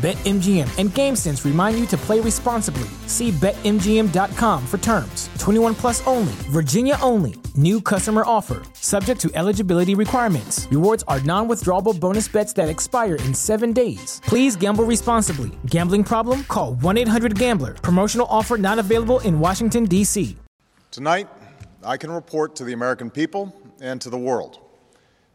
BetMGM and GameSense remind you to play responsibly. See BetMGM.com for terms. 21 plus only, Virginia only. New customer offer, subject to eligibility requirements. Rewards are non withdrawable bonus bets that expire in seven days. Please gamble responsibly. Gambling problem? Call 1 800 Gambler. Promotional offer not available in Washington, D.C. Tonight, I can report to the American people and to the world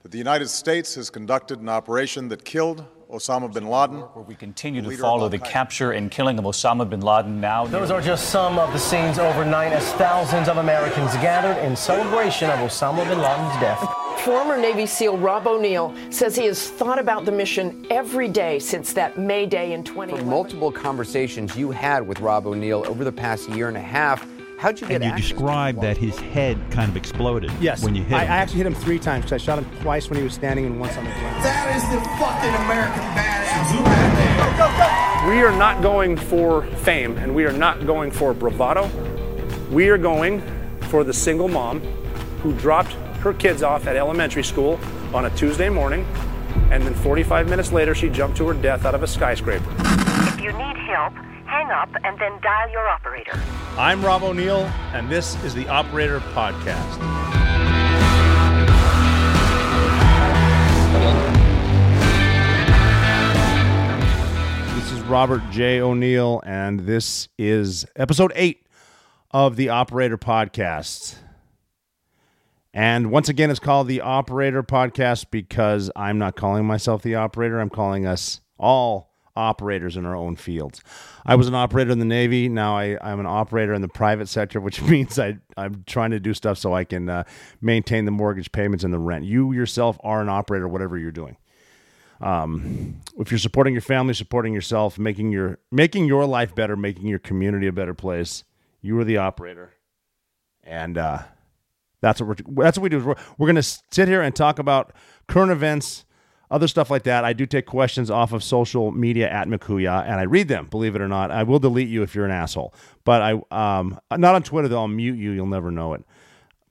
that the United States has conducted an operation that killed Osama bin Laden. Where we continue to follow the capture and killing of Osama bin Laden now. Those are just some of the scenes overnight as thousands of Americans gathered in celebration of Osama bin Laden's death. Former Navy SEAL Rob O'Neill says he has thought about the mission every day since that May Day in 2011. multiple conversations you had with Rob O'Neill over the past year and a half, how'd you get that? And you access described that his head kind of exploded Yes. when you hit I, I actually hit him three times because I shot him twice when he was standing and once on the ground. That is the fucking American badass right there. We are not going for fame and we are not going for bravado. We are going for the single mom who dropped her kids off at elementary school on a Tuesday morning and then 45 minutes later she jumped to her death out of a skyscraper. If you need help, hang up and then dial your operator. I'm Rob O'Neill, and this is the Operator Podcast. This is Robert J. O'Neill, and this is episode eight of the Operator Podcast. And once again, it's called the Operator Podcast because I'm not calling myself the operator. I'm calling us all operators in our own fields. I was an operator in the Navy. Now I, I'm an operator in the private sector, which means I, I'm trying to do stuff so I can uh, maintain the mortgage payments and the rent. You yourself are an operator, whatever you're doing. Um, if you're supporting your family, supporting yourself, making your making your life better, making your community a better place, you are the operator, and uh, that's what we're that's what we do. We're, we're going to sit here and talk about current events, other stuff like that. I do take questions off of social media at McHooyah, and I read them. Believe it or not, I will delete you if you're an asshole. But I um not on Twitter though. I'll mute you. You'll never know it.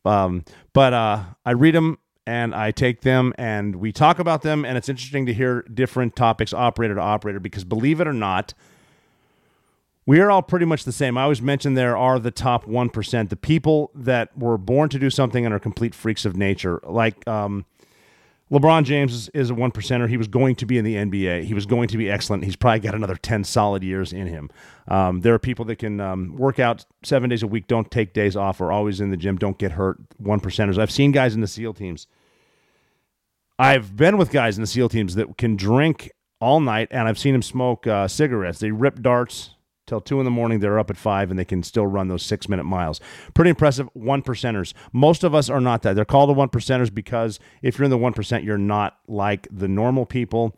Um, but uh, I read them and I take them and we talk about them, and it's interesting to hear different topics, operator to operator, because believe it or not, we are all pretty much the same. I always mention there are the top 1%, the people that were born to do something and are complete freaks of nature. Like um, LeBron James is, is a one percenter. He was going to be in the NBA. He was going to be excellent. He's probably got another 10 solid years in him. Um, there are people that can um, work out seven days a week, don't take days off, are always in the gym, don't get hurt, one percenters. I've seen guys in the SEAL teams. I've been with guys in the SEAL teams that can drink all night, and I've seen them smoke uh, cigarettes. They rip darts till two in the morning. They're up at five, and they can still run those six minute miles. Pretty impressive. One percenters. Most of us are not that. They're called the one percenters because if you're in the one percent, you're not like the normal people.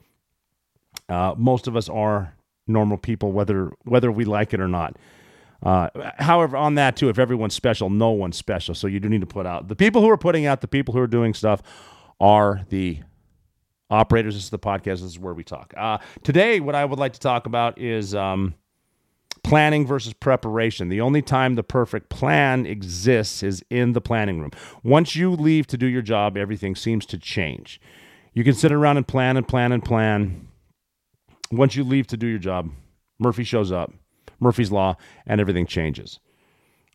Uh, most of us are normal people, whether whether we like it or not. Uh, however, on that too, if everyone's special, no one's special. So you do need to put out the people who are putting out, the people who are doing stuff, are the operators. This is the podcast. This is where we talk. Uh, today, what I would like to talk about is um, planning versus preparation. The only time the perfect plan exists is in the planning room. Once you leave to do your job, everything seems to change. You can sit around and plan and plan and plan. Once you leave to do your job, Murphy shows up, Murphy's Law, and everything changes.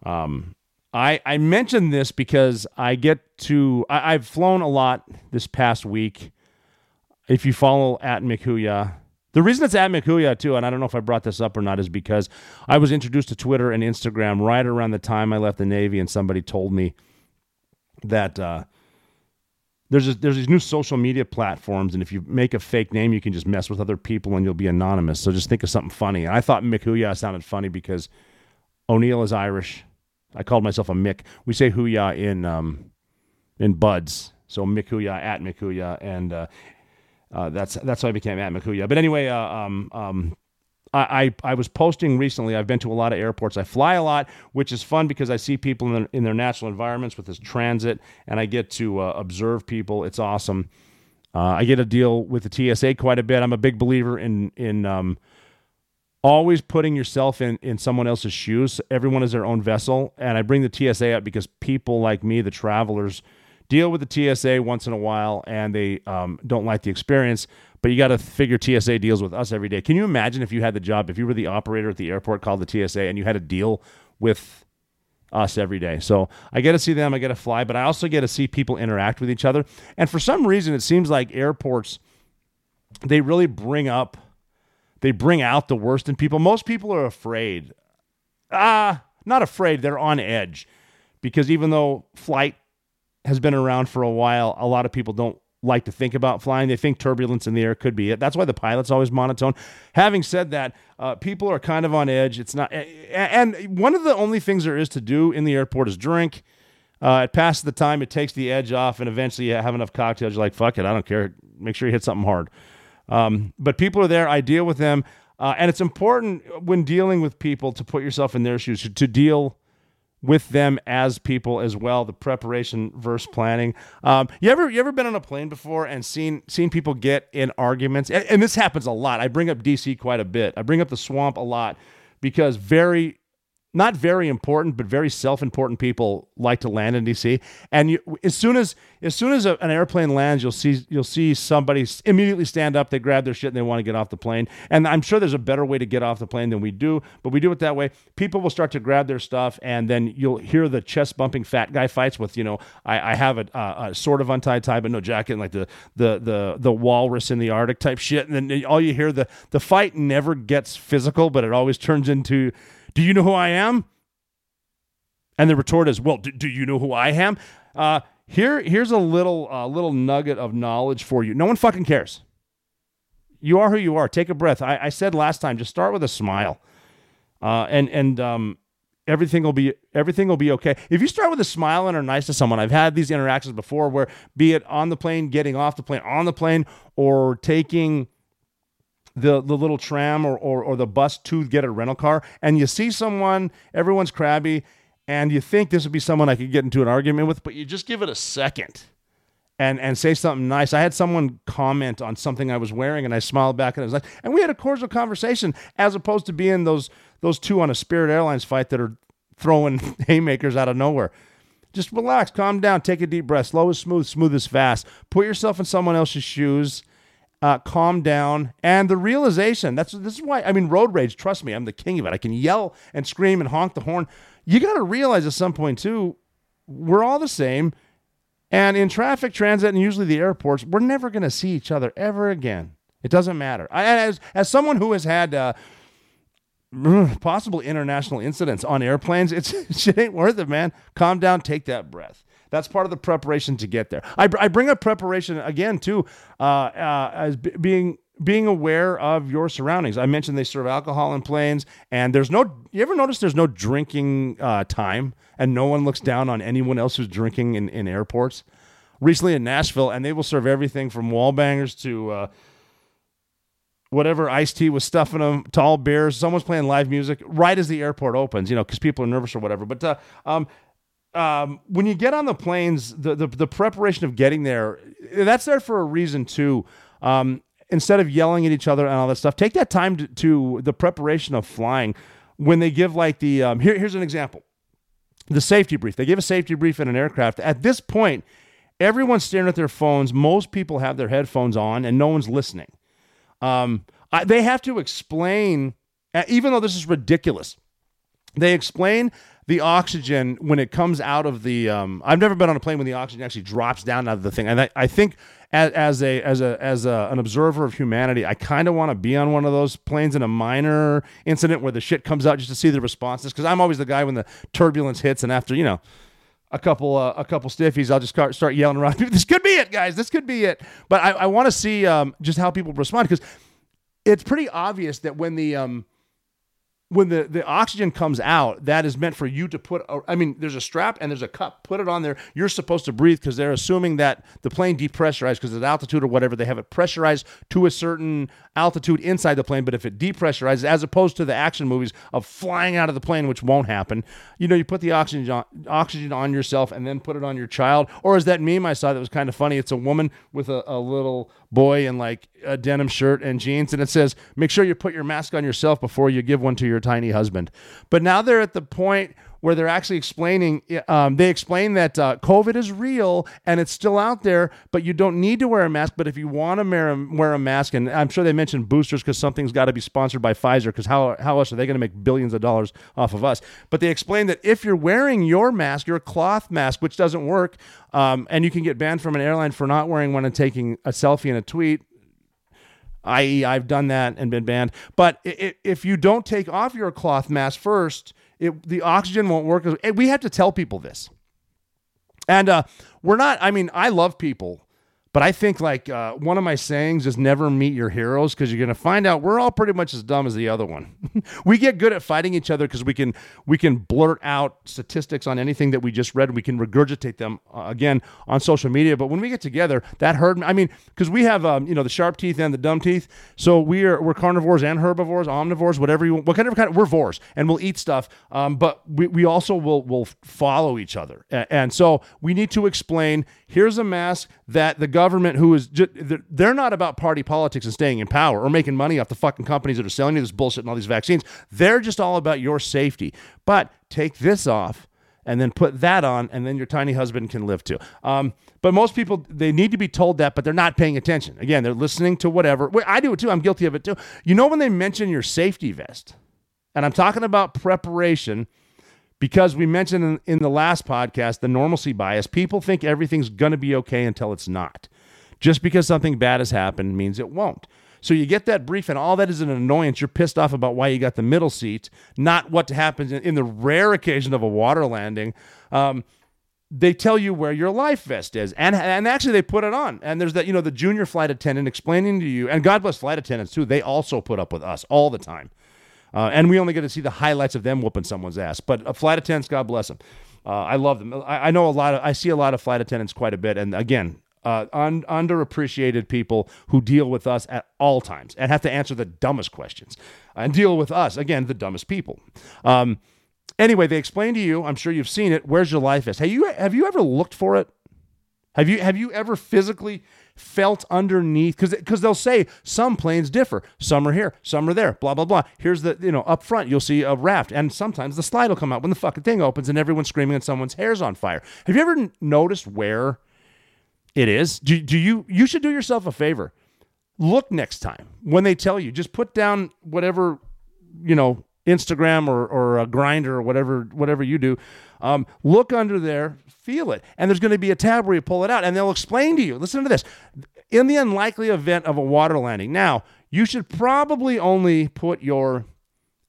Um, I, I mention this because I get to, I, I've flown a lot this past week. If you follow at McHooyah, the reason it's at McHooyah too, and I don't know if I brought this up or not, is because I was introduced to Twitter and Instagram right around the time I left the Navy, and somebody told me that uh, there's a, there's these new social media platforms, and if you make a fake name, you can just mess with other people and you'll be anonymous. So just think of something funny. And I thought McHooyah sounded funny because O'Neill is Irish, I called myself a Mick. We say Hooyah in um, in BUD/S. So Mick Hooyah at Mick Hooyah, and uh, uh, that's that's how I became at Hooyah. But anyway, uh, um, um, I, I, I was posting recently. I've been to a lot of airports. I fly a lot, which is fun because I see people in their, in their natural environments with this transit, and I get to uh, observe people. It's awesome. Uh, I get to deal with the TSA quite a bit. I'm a big believer in in um, always putting yourself in in someone else's shoes. Everyone is their own vessel, and I bring the TSA up because people like me, the travelers, deal with the TSA once in a while, and they um, don't like the experience. But you got to figure TSA deals with us every day. Can you imagine if you had the job, if you were the operator at the airport called the TSA, and you had to deal with us every day. So I get to see them, I get to fly, but I also get to see people interact with each other. And for some reason, it seems like airports, they really bring up, they bring out the worst in people. Most people are afraid. Ah, not afraid, they're on edge. Because even though flight has been around for a while, a lot of people don't like to think about flying. They think turbulence in the air could be it. That's why the pilot's always monotone. Having said that, uh, people are kind of on edge. It's not, and one of the only things there is to do in the airport is drink. Uh, it passes the time, it takes the edge off, and eventually you have enough cocktails. You're like, fuck it, I don't care. Make sure you hit something hard. Um, but people are there. I deal with them. Uh, and it's important when dealing with people to put yourself in their shoes, to deal with them as people as well. The preparation versus planning. Um, you ever you ever been on a plane before and seen seen people get in arguments? And, and this happens a lot. I bring up DC quite a bit. I bring up the swamp a lot because very not very important, but very self-important people like to land in DC. And you, as soon as as soon as a, an airplane lands, you'll see you'll see somebody immediately stand up. They grab their shit and they want to get off the plane. And I'm sure there's a better way to get off the plane than we do, but we do it that way. People will start to grab their stuff, and then you'll hear the chest bumping fat guy fights with you know I, I have a, a, a sort of untied tie but no jacket, like the the the the walrus in the Arctic type shit. And then all you hear the the fight never gets physical, but it always turns into do you know who I am? And the retort is, well, do, do you know who I am? Uh, here, here's a little, uh, little nugget of knowledge for you. No one fucking cares. You are who you are. Take a breath. I, I said last time, just start with a smile, uh, and and um, everything will be everything will be okay. If you start with a smile and are nice to someone, I've had these interactions before, where be it on the plane, getting off the plane, on the plane, or taking the the little tram or, or, or the bus to get a rental car and you see someone everyone's crabby and you think this would be someone I could get into an argument with but you just give it a second and and say something nice. I had someone comment on something I was wearing and I smiled back and I was like and we had a cordial conversation as opposed to being those those two on a Spirit Airlines fight that are throwing haymakers out of nowhere. Just relax calm down take a deep breath slow is smooth smooth is fast. Put yourself in someone else's shoes uh, calm down, and the realization that's this is why I mean road rage. Trust me, I'm the king of it. I can yell and scream and honk the horn. You got to realize at some point too, we're all the same, and in traffic, transit, and usually the airports, we're never going to see each other ever again. It doesn't matter. I, as as someone who has had. Uh, possible international incidents on airplanes. It's shit ain't worth it, man. Calm down, take that breath. That's part of the preparation to get there. I, I bring up preparation again too, uh, uh, as b- being being aware of your surroundings. I mentioned they serve alcohol in planes, and there's no. You ever notice there's no drinking uh, time, and no one looks down on anyone else who's drinking in, in airports. Recently in Nashville, and they will serve everything from wall bangers to uh, whatever iced tea was stuffing them, tall beers. Someone's playing live music right as the airport opens, you know, because people are nervous or whatever. But uh, um, um, when you get on the planes, the, the, the preparation of getting there, that's there for a reason too. Um, instead of yelling at each other and all that stuff, take that time to, to the preparation of flying. When they give like the um, here, here's an example, the safety brief. They give a safety brief in an aircraft. At this point, everyone's staring at their phones. Most people have their headphones on, and no one's listening. Um, I, they have to explain, even though this is ridiculous. They explain the oxygen when it comes out of the um, I've never been on a plane when the oxygen actually drops down out of the thing, and I, I think as, as a as a as a, an observer of humanity, I kind of want to be on one of those planes in a minor incident where the shit comes out just to see the responses because I'm always the guy when the turbulence hits, and after you know a couple uh, a couple stiffies, I'll just start, yelling around. This could be it, guys. This could be it. But I, I want to see um, just how people respond because it's pretty obvious that when the um, when the, the oxygen comes out, that is meant for you to put. a- I mean, there's a strap and there's a cup. Put it on there. You're supposed to breathe because they're assuming that the plane depressurized because of altitude or whatever. They have it pressurized to a certain altitude inside the plane. But if it depressurizes, as opposed to the action movies of flying out of the plane, which won't happen, you know, you put the oxygen on, oxygen on yourself and then put it on your child. Or is that meme I saw that was kind of funny? It's a woman with a, a little boy in like a denim shirt and jeans, and it says, "Make sure you put your mask on yourself before you give one to your tiny husband." But now they're at the point where they're actually explaining. Um, they explain that uh, COVID is real and it's still out there, but you don't need to wear a mask. But if you want to wear a, wear a mask, and I'm sure they mentioned boosters because something's got to be sponsored by Pfizer, because how how else are they going to make billions of dollars off of us? But they explain that if you're wearing your mask, your cloth mask, which doesn't work, um, and you can get banned from an airline for not wearing one and taking a selfie and a tweet i.e., I've done that and been banned. But if you don't take off your cloth mask first, it, the oxygen won't work. We have to tell people this. And uh, we're not, I mean, I love people, but I think like uh, one of my sayings is never meet your heroes because you're to find out we're all pretty much as dumb as the other one. we get good at fighting each other because we can we can blurt out statistics on anything that we just read. We can regurgitate them uh, again on social media. But when we get together, that hurt. I mean, because we have um, you know the sharp teeth and the dumb teeth, so we are we're carnivores and herbivores, omnivores, whatever you what kind of kind of we're vores and we'll eat stuff. Um, but we, we also will will follow each other, and so we need to explain. Here's a mask that the government, who is ju- they're- not about party politics and staying in power or making money off the fucking companies that are selling you this bullshit and all these vaccines. They're just all about your safety. But take this off and then put that on, and then your tiny husband can live too. Um, but most people they need to be told that, but they're not paying attention. Again, they're listening to whatever. I do it too. I'm guilty of it too. You know when they mention your safety vest, and I'm talking about preparation because we mentioned in, in the last podcast the normalcy bias. People think everything's going to be okay until it's not. Just because something bad has happened means it won't. So you get that brief, and all that is an annoyance. You're pissed off about why you got the middle seat, not what happens in, the rare occasion of a water landing. Um, they tell you where your life vest is, and and actually they put it on. And there's that you know the junior flight attendant explaining to you, and God bless flight attendants too. They also put up with us all the time. Uh, and we only get to see the highlights of them whooping someone's ass. But uh, flight attendants, God bless them. Uh, I love them. I, I know a lot of. I see a lot of flight attendants quite a bit. And again, uh, un, underappreciated people who deal with us at all times and have to answer the dumbest questions and deal with us again, the dumbest people. Um, anyway, they explain to you. I'm sure you've seen it. Where's your life vest? Have you have you ever looked for it? Have you have you ever physically felt underneath? Because because they'll say some planes differ. Some are here, some are there. Blah blah blah. Here's the you know up front you'll see a raft, and sometimes the slide will come out when the fucking thing opens and everyone's screaming and someone's hair's on fire. Have you ever noticed where it is? Do, do you you should do yourself a favor. Look next time when they tell you. Just put down whatever you know Instagram or or a Grindr or whatever whatever you do. Um, look under there, feel it, and there's going to be a tab where you pull it out, and they'll explain to you. Listen to this: in the unlikely event of a water landing, now you should probably only put your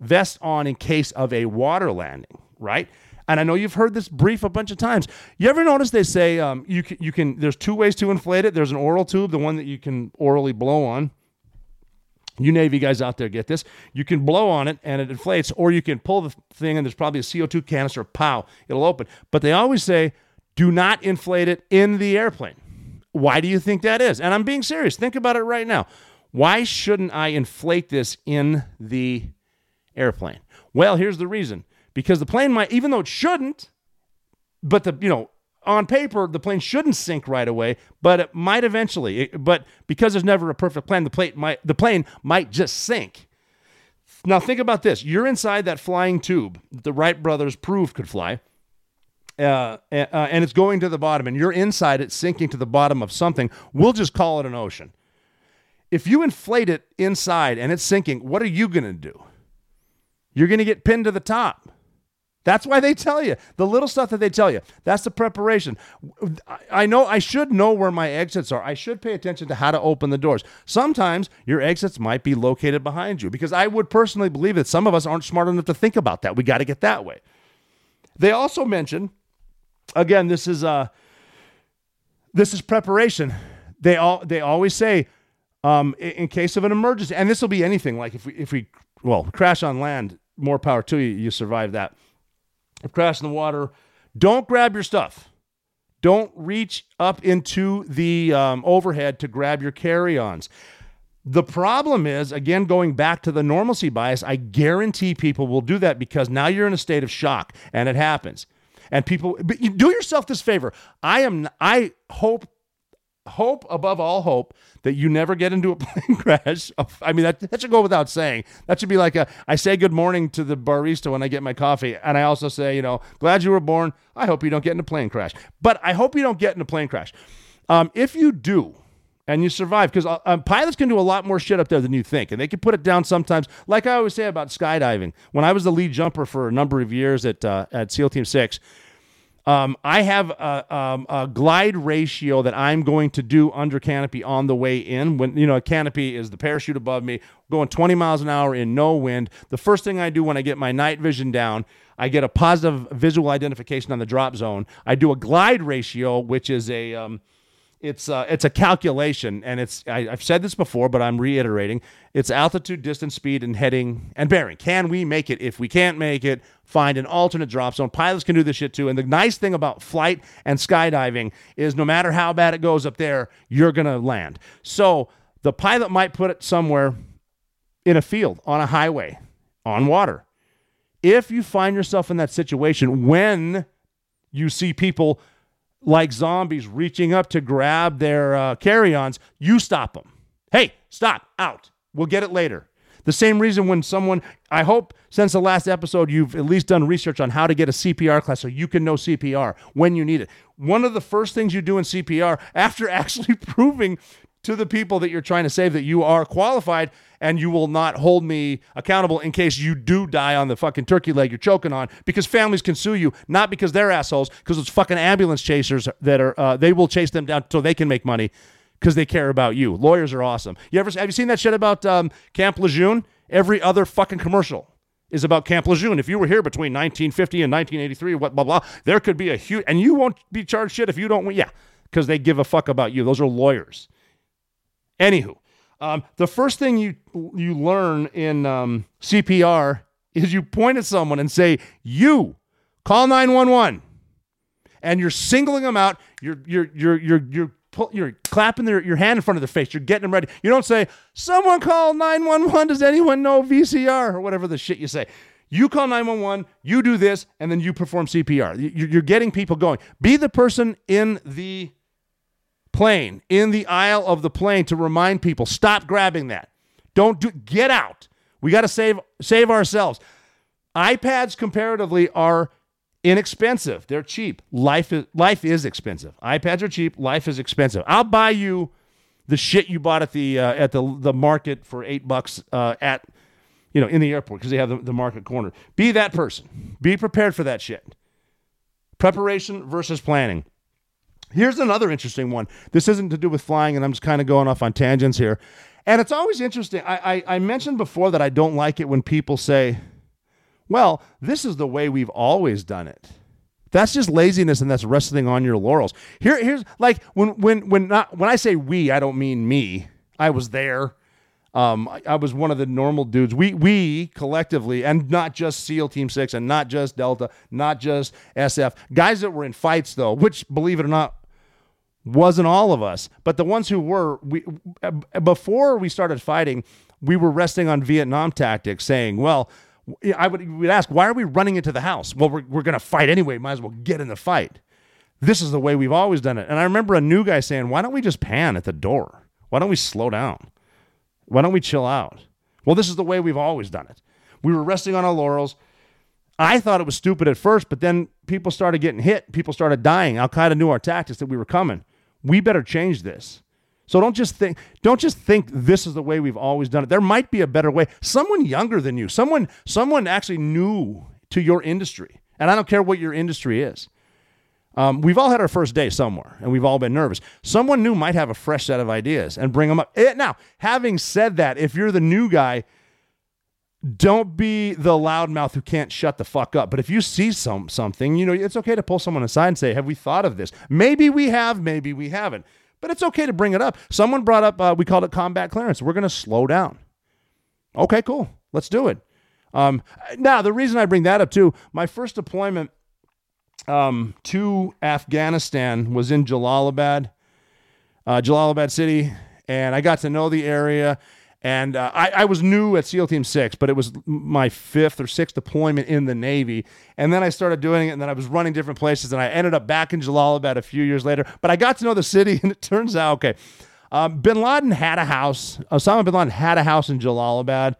vest on in case of a water landing, right? And I know you've heard this brief a bunch of times. You ever notice they say um, you can, you can? There's two ways to inflate it. There's an oral tube, the one that you can orally blow on. You Navy guys out there get this. You can blow on it and it inflates, or you can pull the thing and there's probably a CO2 canister. Pow, it'll open. But they always say, do not inflate it in the airplane. Why do you think that is? And I'm being serious. Think about it right now. Why shouldn't I inflate this in the airplane? Well, here's the reason. Because the plane might, even though it shouldn't, but the you know on paper the plane shouldn't sink right away, but it might eventually. It- but because there's never a perfect plan, the plane might the plane might just sink. Now think about this: you're inside that flying tube that the Wright brothers proved could fly, uh, uh, and it's going to the bottom, and you're inside it, sinking to the bottom of something. We'll just call it an ocean. If you inflate it inside and it's sinking, what are you going to do? You're going to get pinned to the top. That's why they tell you the little stuff that they tell you. That's the preparation. I- know I should know where my exits are. I should pay attention to how to open the doors. Sometimes your exits might be located behind you because I would personally believe that some of us aren't smart enough to think about that. We got to get that way. They also mention, again, this is uh, this is preparation. They all they always say, um, in, in case of an emergency, and this will be anything like if we if we well crash on land more power to you. You survive that. If crash in the water, don't grab your stuff. Don't reach up into the um, overhead to grab your carry ons. The problem is, again, going back to the normalcy bias, I guarantee people will do that because now you're in a state of shock and it happens. And people, but you do yourself this favor. I am, I hope hope above all hope that you never get into a plane crash. I mean, that, that should go without saying. That should be like a, I say good morning to the barista when I get my coffee. And I also say, you know, glad you were born. I hope you don't get in a plane crash. But I hope you don't get in a plane crash. Um, if you do, and you survive, because uh, um, pilots can do a lot more shit up there than you think. And they can put it down sometimes. Like I always say about skydiving, when I was the lead jumper for a number of years at, uh, at SEAL Team 6, um, I have a, um, a, glide ratio that I'm going to do under canopy on the way in. When you know, a canopy is the parachute above me, going 20 miles an hour in no wind. The first thing I do when I get my night vision down, I get a positive visual identification on the drop zone. I do a glide ratio, which is a um, it's uh, it's a calculation, and it's I, have said this before, but I'm reiterating. It's altitude, distance, speed, and heading and bearing. Can we make it? If we can't make it, find an alternate drop zone. Pilots can do this shit too. And the nice thing about flight and skydiving is, no matter how bad it goes up there, you're gonna land. So the pilot might put it somewhere in a field, on a highway, on water. If you find yourself in that situation when you see people like zombies reaching up to grab their uh, carry ons, you stop them. Hey, stop, out. We'll get it later. The same reason when someone, I hope since the last episode, you've at least done research on how to get a CPR class so you can know CPR when you need it. One of the first things you do in CPR, after actually proving to the people that you're trying to save that you are qualified and you will not hold me accountable in case you do die on the fucking turkey leg you're choking on because families can sue you not because they're assholes because it's fucking ambulance chasers that are uh, they will chase them down so they can make money because they care about you lawyers are awesome you ever have you seen that shit about um, camp lejeune every other fucking commercial is about Camp Lejeune. If you were here between 1950 and 1983, what blah blah, there could be a huge, and you won't be charged shit if you don't. Yeah, because they give a fuck about you. Those are lawyers. Anywho, um, the first thing you you learn in um, CPR is you point at someone and say, "You call 911," and you're singling them out. You're you're you're you're you're you're clapping their, your hand in front of their face. You're getting them ready. You don't say, "Someone call 911." Does anyone know VCR or whatever the shit you say? You call 911, you do this, and then you perform CPR. You're getting people going. Be the person in the plane, in the aisle of the plane to remind people stop grabbing that. Don't do get out. We got to save save ourselves. iPads comparatively are inexpensive. They're cheap. Life is life is expensive. iPads are cheap, life is expensive. I'll buy you the shit you bought at the uh, at the the market for 8 bucks uh, at you know in the airport because they have the, the market corner. Be that person. Be prepared for that shit. Preparation versus planning. Here's another interesting one. This isn't to do with flying, and I'm just kind of going off on tangents here. And it's always interesting. I, I, I, mentioned before that I don't like it when people say, well, this is the way we've always done it. That's just laziness and that's resting on your laurels. Here, here's like when when when not when I say we, I don't mean me. I was there. Um, I, I was one of the normal dudes. We we collectively, and not just SEAL Team Six, and not just Delta, not just SF, guys that were in fights though. Which, believe it or not, wasn't all of us, but the ones who were, we before we started fighting, we were resting on Vietnam tactics, saying, "Well, I would we'd ask, why are we running into the house? Well, we're we're going to fight anyway. Might as well get in the fight. This is the way we've always done it." And I remember a new guy saying, "Why don't we just pan at the door? Why don't we slow down? Why don't we chill out?" Well, this is the way we've always done it. We were resting on our laurels. I thought it was stupid at first, but then people started getting hit. People started dying. Al Qaeda knew our tactics that we were coming we better change this. So don't just think don't just think this is the way we've always done it. There might be a better way. Someone younger than you, someone someone actually new to your industry. And I don't care what your industry is. Um, we've all had our first day somewhere, and we've all been nervous. Someone new might have a fresh set of ideas and bring them up. It, eh, now, having said that, if you're the new guy, don't be the loudmouth who can't shut the fuck up. But if you see some something, you know, it's okay to pull someone aside and say, "Have we thought of this? Maybe we have, maybe we haven't." But it's okay to bring it up. Someone brought up, uh, we called it combat clearance. We're going to slow down. Okay, cool. Let's do it. Um, now, the reason I bring that up too, my first deployment um, to Afghanistan was in Jalalabad, uh, Jalalabad City, and I got to know the area. And uh, I, I was new at SEAL Team 6, but it was my fifth or sixth deployment in the Navy. And then I started doing it, and then I was running different places, and I ended up back in Jalalabad a few years later. But I got to know the city, and it turns out, okay, um, bin Laden had a house. Osama bin Laden had a house in Jalalabad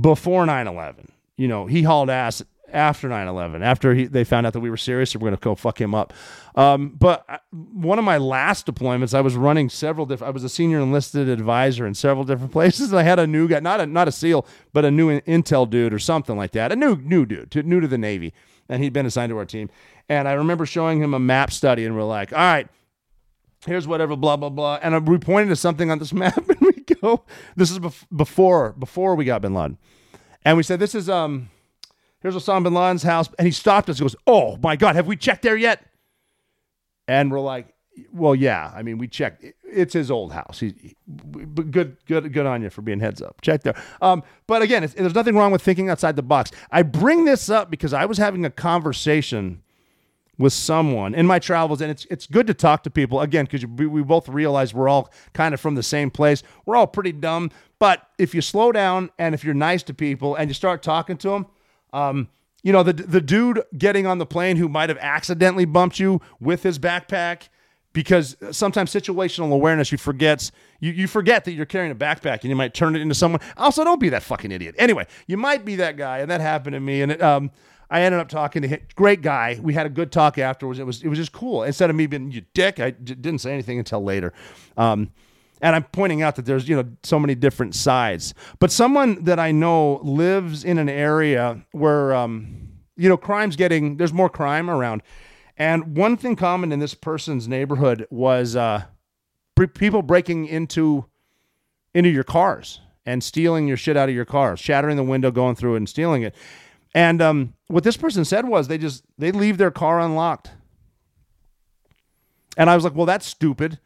before 9 11. You know, he hauled ass after 9-11 after he, they found out that we were serious we're going to go fuck him up. Um, but I, one of my last deployments i was running several different i was a senior enlisted advisor in several different places. And i had a new guy not a not a seal but a new intel dude or something like that a new new dude to, new to the navy and he'd been assigned to our team. And i remember showing him a map study and we're like all right here's whatever blah blah blah. And we pointed to something on this map and we go this is bef- before before we got bin laden. And we said this is um here's Osama bin Laden's house. And he stopped us and goes, Oh my God, have we checked there yet? And we're like, Well, yeah. I mean, we checked. It's his old house. He, he good, good, good on you for being heads up. Check there. Um, but again, there's nothing wrong with thinking outside the box. I bring this up because I was having a conversation with someone in my travels, and it's it's good to talk to people again because we, we both realize we're all kind of from the same place. We're all pretty dumb, but if you slow down and if you're nice to people and you start talking to them, um, you know, the the dude getting on the plane who might have accidentally bumped you with his backpack because sometimes situational awareness you forgets you, you forget that you're carrying a backpack and you might turn it into someone. Also, don't be that fucking idiot. Anyway, you might be that guy, and that happened to me. And it, um, I ended up talking to him. Great guy. We had a good talk afterwards. It was it was just cool. Instead of me being you dick, I d- didn't say anything until later. Um, and I'm pointing out that there's, you know, so many different sides. But someone that I know lives in an area where, um, you know, crime's getting, there's more crime around. And one thing common in this person's neighborhood was uh, people breaking into into your cars and stealing your shit out of your car, shattering the window, going through it and stealing it. And um, what this person said was they just they leave their car unlocked. And I was like, well, that's stupid.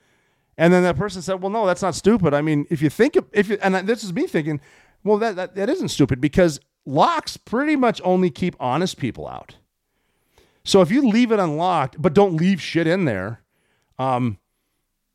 And then that person said, "Well, no, that's not stupid. I mean, if you think of, if you and this is me thinking, well, that that, that isn't stupid because locks pretty much only keep honest people out. So if you leave it unlocked but don't leave shit in there, um,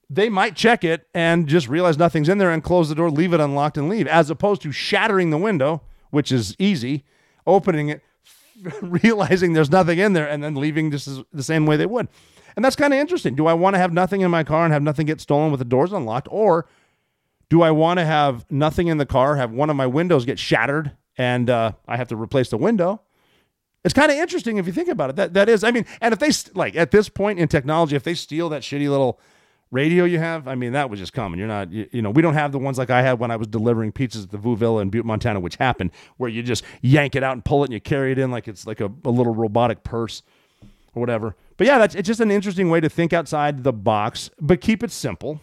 they might check it and just realize nothing's in there and close the door, leave it unlocked and leave, as opposed to shattering the window, which is easy, opening it, realizing there's nothing in there, and then leaving just the same way they would. And that's kind of interesting. Do I want to have nothing in my car and have nothing get stolen with the doors unlocked? Or do I want to have nothing in the car, have one of my windows get shattered and uh, I have to replace the window? It's kind of interesting if you think about it. That that is, I mean, and if they like at this point in technology, if they steal that shitty little radio you have, I mean, that was just coming. You're not, you, you, know, we don't have the ones like I had when I was delivering pizzas at the Vu Villa in Butte, Montana, which happened where you just yank it out and pull it and you carry it in like it's like a, a little robotic purse or whatever. But yeah, that's it's just an interesting way to think outside the box, but keep it simple.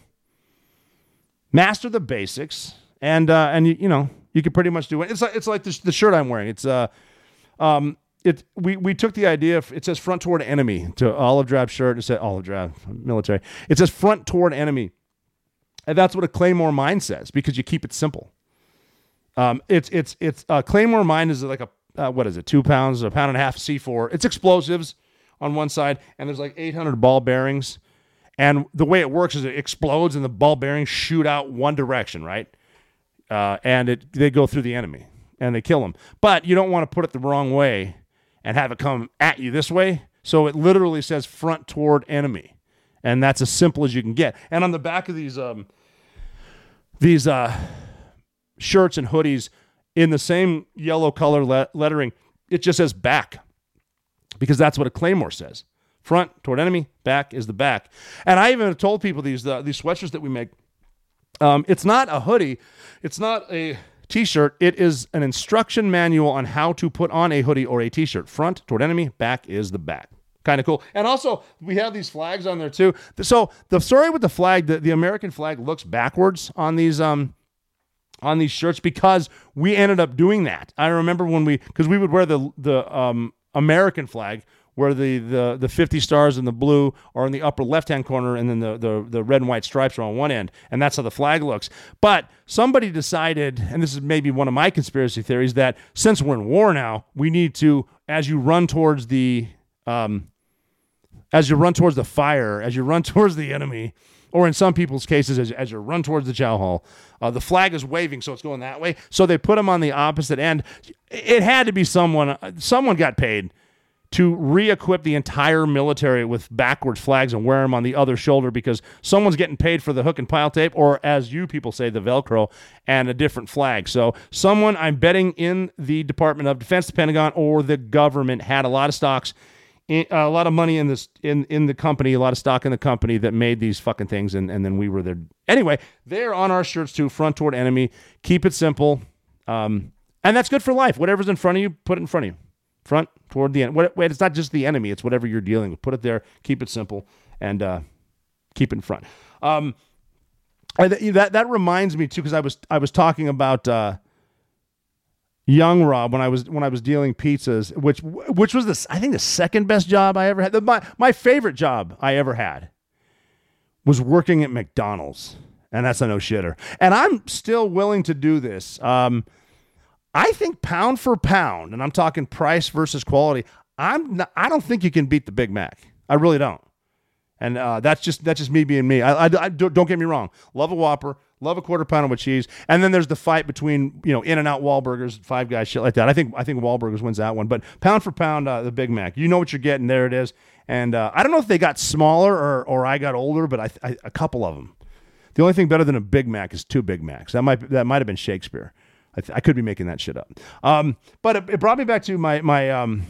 Master the basics, and uh, and you, you know you can pretty much do it. It's like it's like the, the shirt I'm wearing. It's uh um it we we took the idea. Of, it says front toward enemy to olive drab shirt. It said olive drab military. It says front toward enemy, and that's what a claymore mine says because you keep it simple. Um, it's it's it's uh, claymore mine is like a uh, what is it? Two pounds, a pound and a half C4. It's explosives on one side, and there's like 800 ball bearings. And the way it works is it explodes, and the ball bearings shoot out one direction, right? Uh, and it they go through the enemy and they kill them. But you don't want to put it the wrong way and have it come at you this way. So it literally says front toward enemy, and that's as simple as you can get. And on the back of these um, these uh, shirts and hoodies, in the same yellow color le- lettering, it just says back because that's what a claymore says. Front toward enemy, back is the back. And I even told people these uh, these sweatshirts that we make. Um, it's not a hoodie, it's not a t-shirt. It is an instruction manual on how to put on a hoodie or a t-shirt. Front toward enemy, back is the back. Kind of cool. And also, we have these flags on there too. So the story with the flag, the, the American flag looks backwards on these um on these shirts because we ended up doing that. I remember when we because we would wear the the um American flag where the, the, the 50 stars and the blue are in the upper left hand corner, and then the, the, the red and white stripes are on one end. And that's how the flag looks. But somebody decided, and this is maybe one of my conspiracy theories, that since we're in war now, we need to, as you run towards the. Um, as you run towards the fire, as you run towards the enemy, or in some people's cases, as, as you run towards the chow hall, uh, the flag is waving, so it's going that way. So they put them on the opposite end. It had to be someone. uh, Someone got paid to re-equip the entire military with backwards flags and wear them on the other shoulder because someone's getting paid for the hook and pile tape, or as you people say, the Velcro, and a different flag. So someone, I'm betting, in the Department of Defense, the Pentagon, or the government had a lot of stocks a lot of money in this in in the company, a lot of stock in the company that made these fucking things, and and then we were there. Anyway, they're on our shirts too. Front toward enemy. Keep it simple, um, and that's good for life. Whatever's in front of you, put it in front of you. Front toward the end. Wait, it's not just the enemy; it's whatever you're dealing with. Put it there. Keep it simple, and uh, keep it in front. Um, that that reminds me too, because I was I was talking about. Uh, young Rob when I was when I was dealing pizzas, which which was the I think the second best job I ever had. My my favorite job I ever had was working at McDonald's, and that's a no shitter. And I'm still willing to do this. Um, I think pound for pound, and I'm talking price versus quality. I'm not, I don't think you can beat the Big Mac. I really don't. And uh, that's just that's just me being me. I, I, I don't get me wrong. Love a Whopper, love a quarter pounder with cheese, and then there's the fight between you know In and Out Wahlburgers, Five Guys, shit like that. I think I think Wahlburgers wins that one, but pound for pound, uh, the Big Mac. You know what you're getting. There it is. And uh, I don't know if they got smaller or or I got older, but I, I a couple of them. The only thing better than a Big Mac is two Big Macs. That might that might have been Shakespeare. I, th- I could be making that shit up. Um, but it, it brought me back to my my um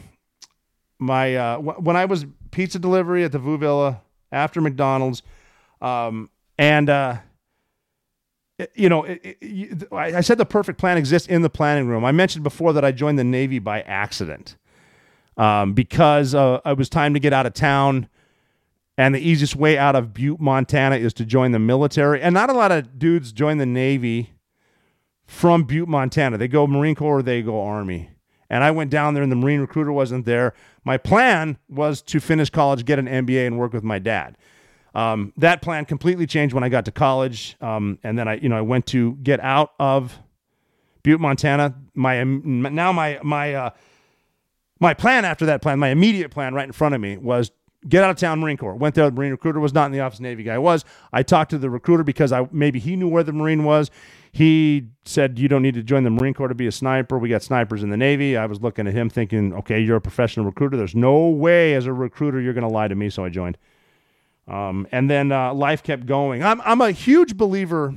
my uh, w- when I was pizza delivery at the Vu Villa after McDonald's, um, and uh, you know, it, it, I said the perfect plan exists in the planning room. I mentioned before that I joined the Navy by accident um, because uh, it was time to get out of town. And the easiest way out of Butte, Montana is to join the military. And not a lot of dudes join the Navy from Butte, Montana. They go Marine Corps or they go Army. And I went down there and the Marine recruiter wasn't there. My plan was to finish college, get an MBA, and work with my dad. Um, that plan completely changed when I got to college. Um, and then I, you know, I went to get out of Butte, Montana. My now my my uh, my plan after that plan, my immediate plan right in front of me was get out of town Marine Corps. Went there, the Marine recruiter was not in the office, Navy guy was. I talked to the recruiter because I maybe he knew where the Marine was. He said, You don't need to join the Marine Corps to be a sniper. We got snipers in the Navy. I was looking at him thinking, Okay, you're a professional recruiter. There's no way as a recruiter you're going to lie to me. So I joined. Um, and then uh, life kept going. I'm, I'm a huge believer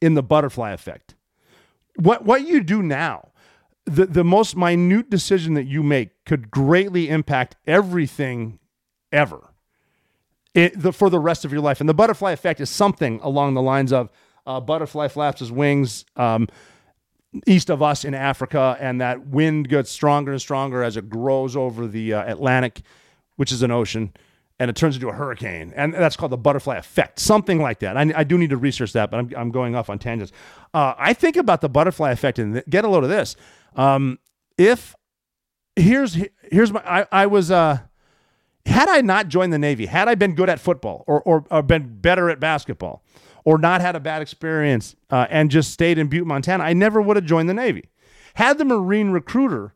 in the butterfly effect. What, what you do now, the, the most minute decision that you make could greatly impact everything ever it, the, for the rest of your life. And the butterfly effect is something along the lines of uh, butterfly flaps his wings um, east of us in Africa, and that wind gets stronger and stronger as it grows over the uh, Atlantic, which is an ocean. And it turns into a hurricane, and that's called the butterfly effect, something like that. I, I do need to research that, but I'm, I'm going off on tangents. Uh, I think about the butterfly effect, and th- get a load of this. Um, if here's here's my I, I was uh, had I not joined the Navy, had I been good at football or, or, or been better at basketball or not had a bad experience uh, and just stayed in Butte, Montana, I never would have joined the Navy. Had the Marine recruiter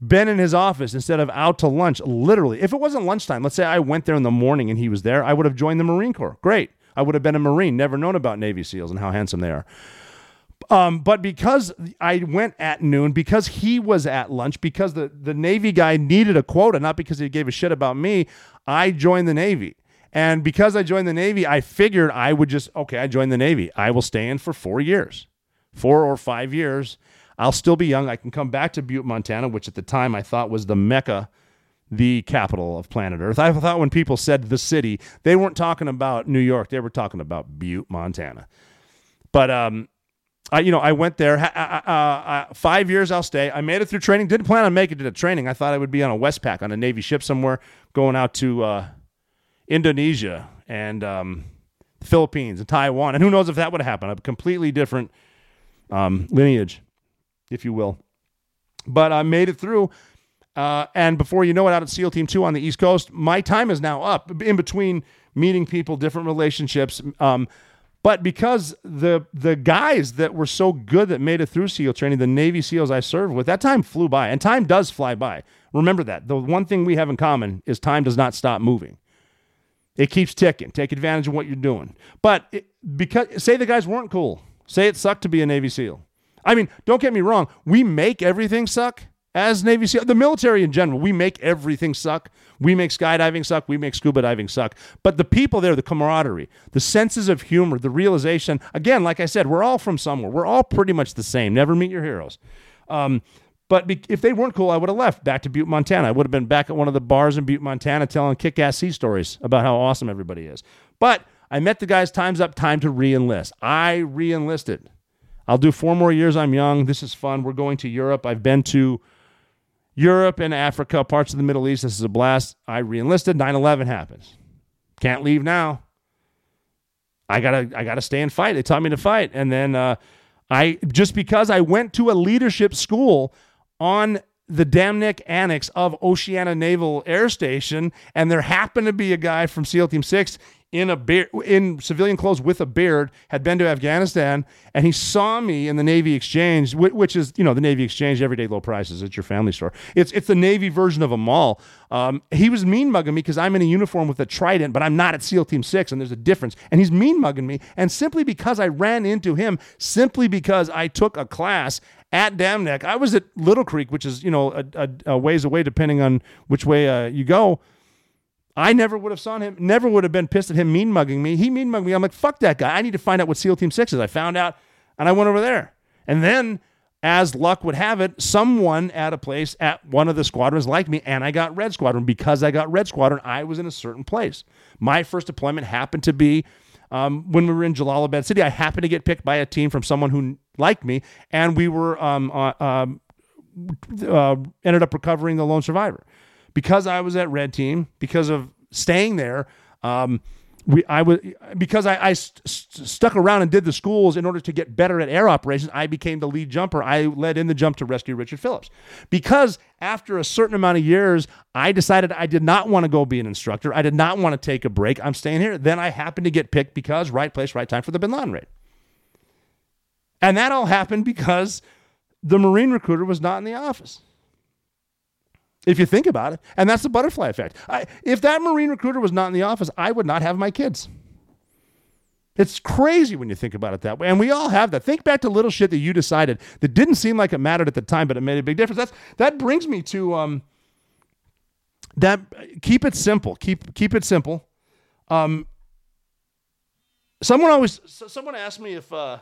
been in his office instead of out to lunch, literally, if it wasn't lunchtime, let's say I went there in the morning and he was there, I would have joined the Marine Corps. Great. I would have been a Marine, never known about Navy SEALs and how handsome they are. Um, but because I went at noon, because he was at lunch, because the, the Navy guy needed a quota, not because he gave a shit about me, I joined the Navy. And because I joined the Navy, I figured I would just, okay, I joined the Navy. I will stay in for four years, four or five years. I'll still be young. I can come back to Butte, Montana, which at the time I thought was the mecca, the capital of planet Earth. I thought when people said the city, they weren't talking about New York. They were talking about Butte, Montana. But um, I, you know, I went there. Uh, uh, uh, five years I'll stay. I made it through training. Didn't plan on making it to training. I thought I would be on a Westpac on a Navy ship somewhere, going out to uh, Indonesia and um, the Philippines and Taiwan. And who knows if that would have happened? A completely different um, lineage, if you will. But I made it through. Uh, and before you know it, out at SEAL Team 2 on the East Coast, my time is now up in between meeting people, different relationships. Um, but because the the guys that were so good that made it through SEAL training, the Navy SEALs I served with, that time flew by. And time does fly by. Remember that. The one thing we have in common is time does not stop moving. It keeps ticking. Take advantage of what you're doing. But it, because say the guys weren't cool. Say it sucked to be a Navy SEAL. I mean, don't get me wrong. We make everything suck as Navy SEAL. The military in general, we make everything suck. We make skydiving suck. We make scuba diving suck. But the people there, the camaraderie, the senses of humor, the realization. Again, like I said, we're all from somewhere. We're all pretty much the same. Never meet your heroes. Um, but if they weren't cool, I would have left back to Butte, Montana. I would have been back at one of the bars in Butte, Montana, telling kick-ass sea stories about how awesome everybody is. But I met the guys. Time's up. Time to re-enlist. I re-enlisted. I'll do four more years. I'm young. This is fun. We're going to Europe. I've been to Europe and Africa, parts of the Middle East. This is a blast. I reenlisted. 9/11 happens. Can't leave now. I gotta I gotta stay and fight. They taught me to fight, and then uh, I just because I went to a leadership school on the Dam-Neck Annex of Oceana Naval Air Station, and there happened to be a guy from SEAL Team Six in a beard, in civilian clothes with a beard, had been to Afghanistan, and he saw me in the Navy Exchange, which is you know the Navy Exchange, everyday low prices. It's your family store. It's it's the Navy version of a mall. Um, he was mean mugging me because I'm in a uniform with a trident, but I'm not at SEAL Team Six, and there's a difference. And he's mean mugging me, and simply because I ran into him, simply because I took a class at Dam-Neck, I was at Little Creek, which is you know a, a, a ways away depending on which way uh, you go. I never would have saw him, never would have been pissed at him mean mugging me. He mean mugged me. I'm like, fuck that guy. I need to find out what SEAL Team 6 is. I found out and I went over there. And then, as luck would have it, someone at a place at one of the squadrons liked me and I got Red Squadron. Because I got Red Squadron, I was in a certain place. My first deployment happened to be um, when we were in Jalalabad City. I happened to get picked by a team from someone who liked me, and we were um, uh, um, uh, ended up recovering the lone survivor because I was at Red Team, because of staying there, um, we I was because I, I st- st- stuck around and did the schools in order to get better at air operations. I became the lead jumper. I led in the jump to rescue Richard Phillips because after a certain amount of years, I decided I did not want to go be an instructor. I did not want to take a break. I'm staying here. Then I happened to get picked because right place, right time for the Bin Laden raid, and that all happened because the Marine recruiter was not in the office if you think about it. And that's the butterfly effect. I, if that Marine recruiter was not in the office, I would not have my kids. It's crazy when you think about it that way. And we all have that. Think back to little shit that you decided that didn't seem like it mattered at the time, but it made a big difference. That's that brings me to um that keep it simple. Keep keep it simple. Um someone always someone asked me if uh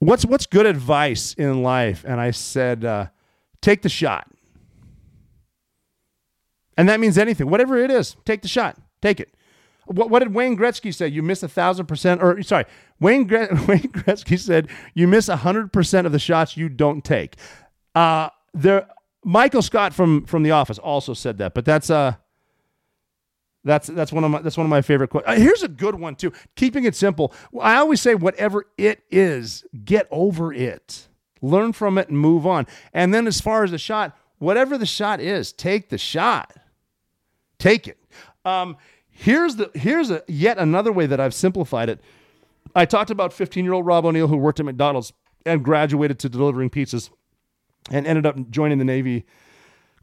what's what's good advice in life? And I said uh take the shot. And that means anything, whatever it is, take the shot, take it. What, what did Wayne Gretzky say? You miss a thousand percent, or sorry, Wayne, Wayne Gretzky said you miss a hundred percent of the shots you don't take. Uh, there, Michael Scott from from The Office also said that, but that's uh, that's that's one of my that's one of my favorite quotes. Uh, here's a good one too. Keeping it simple. I always say, whatever it is, get over it, learn from it, and move on. And then as far as the shot, whatever the shot is, take the shot. Take it. Um, here's the here's a yet another way that I've simplified it. I talked about 15 year old Rob O'Neill who worked at McDonald's and graduated to delivering pizzas and ended up joining the Navy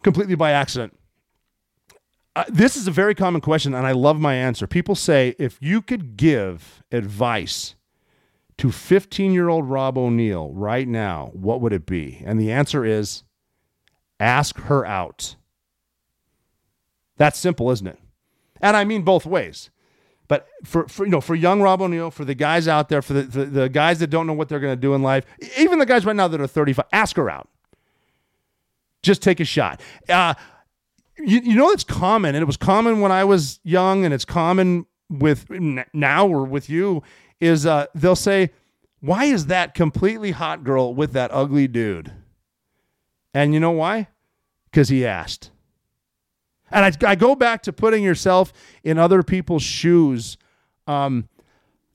completely by accident. Uh, this is a very common question, and I love my answer. People say if you could give advice to 15 year old Rob O'Neill right now, what would it be? And the answer is ask her out. That's simple, isn't it? And I mean both ways. But for, for you know, for young Rob O'Neill, for the guys out there, for the, the, the guys that don't know what they're going to do in life, even the guys right now that are 35, ask her out. Just take a shot. Uh, you, you know, it's common, and it was common when I was young, and it's common with now or with you, is uh, they'll say, Why is that completely hot girl with that ugly dude? And you know why? Because he asked. And I, I go back to putting yourself in other people's shoes. Um,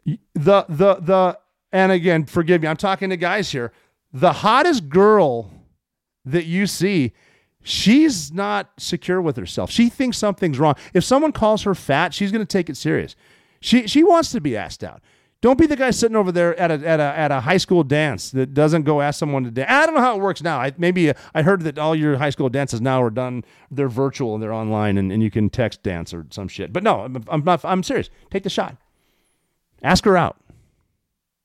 the the the and again, forgive me, I'm talking to guys here. The hottest girl that you see she's not secure with herself. She thinks something's wrong. If someone calls her fat, she's going to take it serious. She she wants to be asked out. Don't be the guy sitting over there at a, at a, at a high school dance that doesn't go ask someone to dance. I don't know how it works now. I, maybe uh, I heard that all your high school dances now are done, they're virtual and they're online and, and you can text dance or some shit. But no, I'm, I'm, not, I'm serious. Take the shot. Ask her out.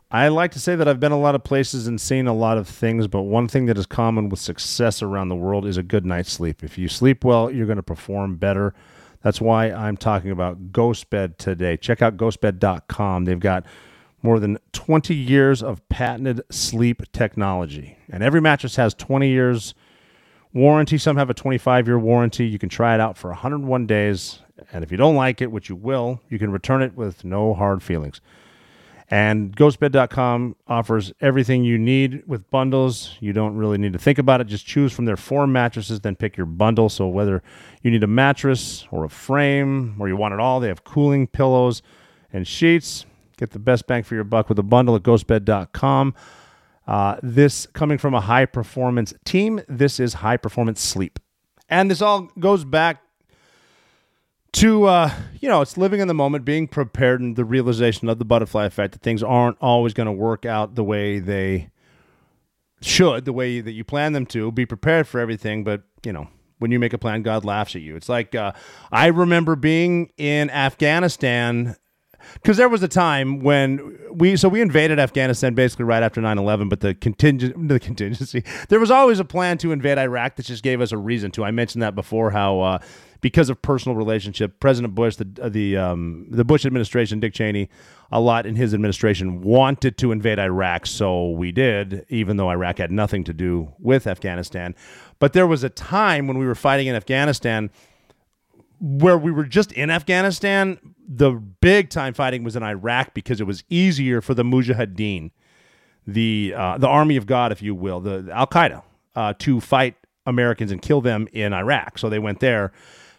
I like to say that I've been a lot of places and seen a lot of things, but one thing that is common with success around the world is a good night's sleep. If you sleep well, you're going to perform better. That's why I'm talking about GhostBed today. Check out ghostbed.com. They've got more than 20 years of patented sleep technology. And every mattress has 20 years warranty. Some have a 25 year warranty. You can try it out for 101 days. And if you don't like it, which you will, you can return it with no hard feelings. And ghostbed.com offers everything you need with bundles. You don't really need to think about it. Just choose from their four mattresses, then pick your bundle. So whether you need a mattress or a frame or you want it all, they have cooling pillows and sheets. Get the best bang for your buck with a bundle at ghostbed.com. Uh, this coming from a high performance team, this is high performance sleep. And this all goes back to, uh, you know, it's living in the moment, being prepared, and the realization of the butterfly effect that things aren't always going to work out the way they should, the way that you plan them to. Be prepared for everything, but, you know, when you make a plan, God laughs at you. It's like uh, I remember being in Afghanistan because there was a time when we so we invaded Afghanistan basically right after 9/11 but the contingent the contingency there was always a plan to invade Iraq that just gave us a reason to. I mentioned that before how uh, because of personal relationship President Bush the the um, the Bush administration Dick Cheney a lot in his administration wanted to invade Iraq so we did even though Iraq had nothing to do with Afghanistan. But there was a time when we were fighting in Afghanistan where we were just in Afghanistan, the big time fighting was in Iraq because it was easier for the Mujahideen, the uh, the army of God, if you will, the, the Al Qaeda, uh, to fight Americans and kill them in Iraq. So they went there.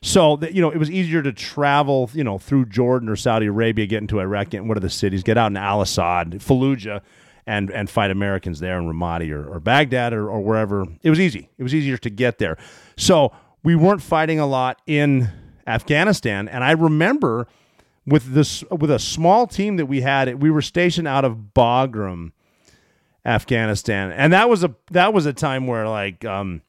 So you know, it was easier to travel, you know, through Jordan or Saudi Arabia, get into Iraq, get in one of the cities, get out in Al Assad, Fallujah, and and fight Americans there in Ramadi or, or Baghdad or, or wherever. It was easy. It was easier to get there. So we weren't fighting a lot in Afghanistan. And I remember with this with a small team that we had, we were stationed out of Bagram, Afghanistan, and that was a that was a time where like um,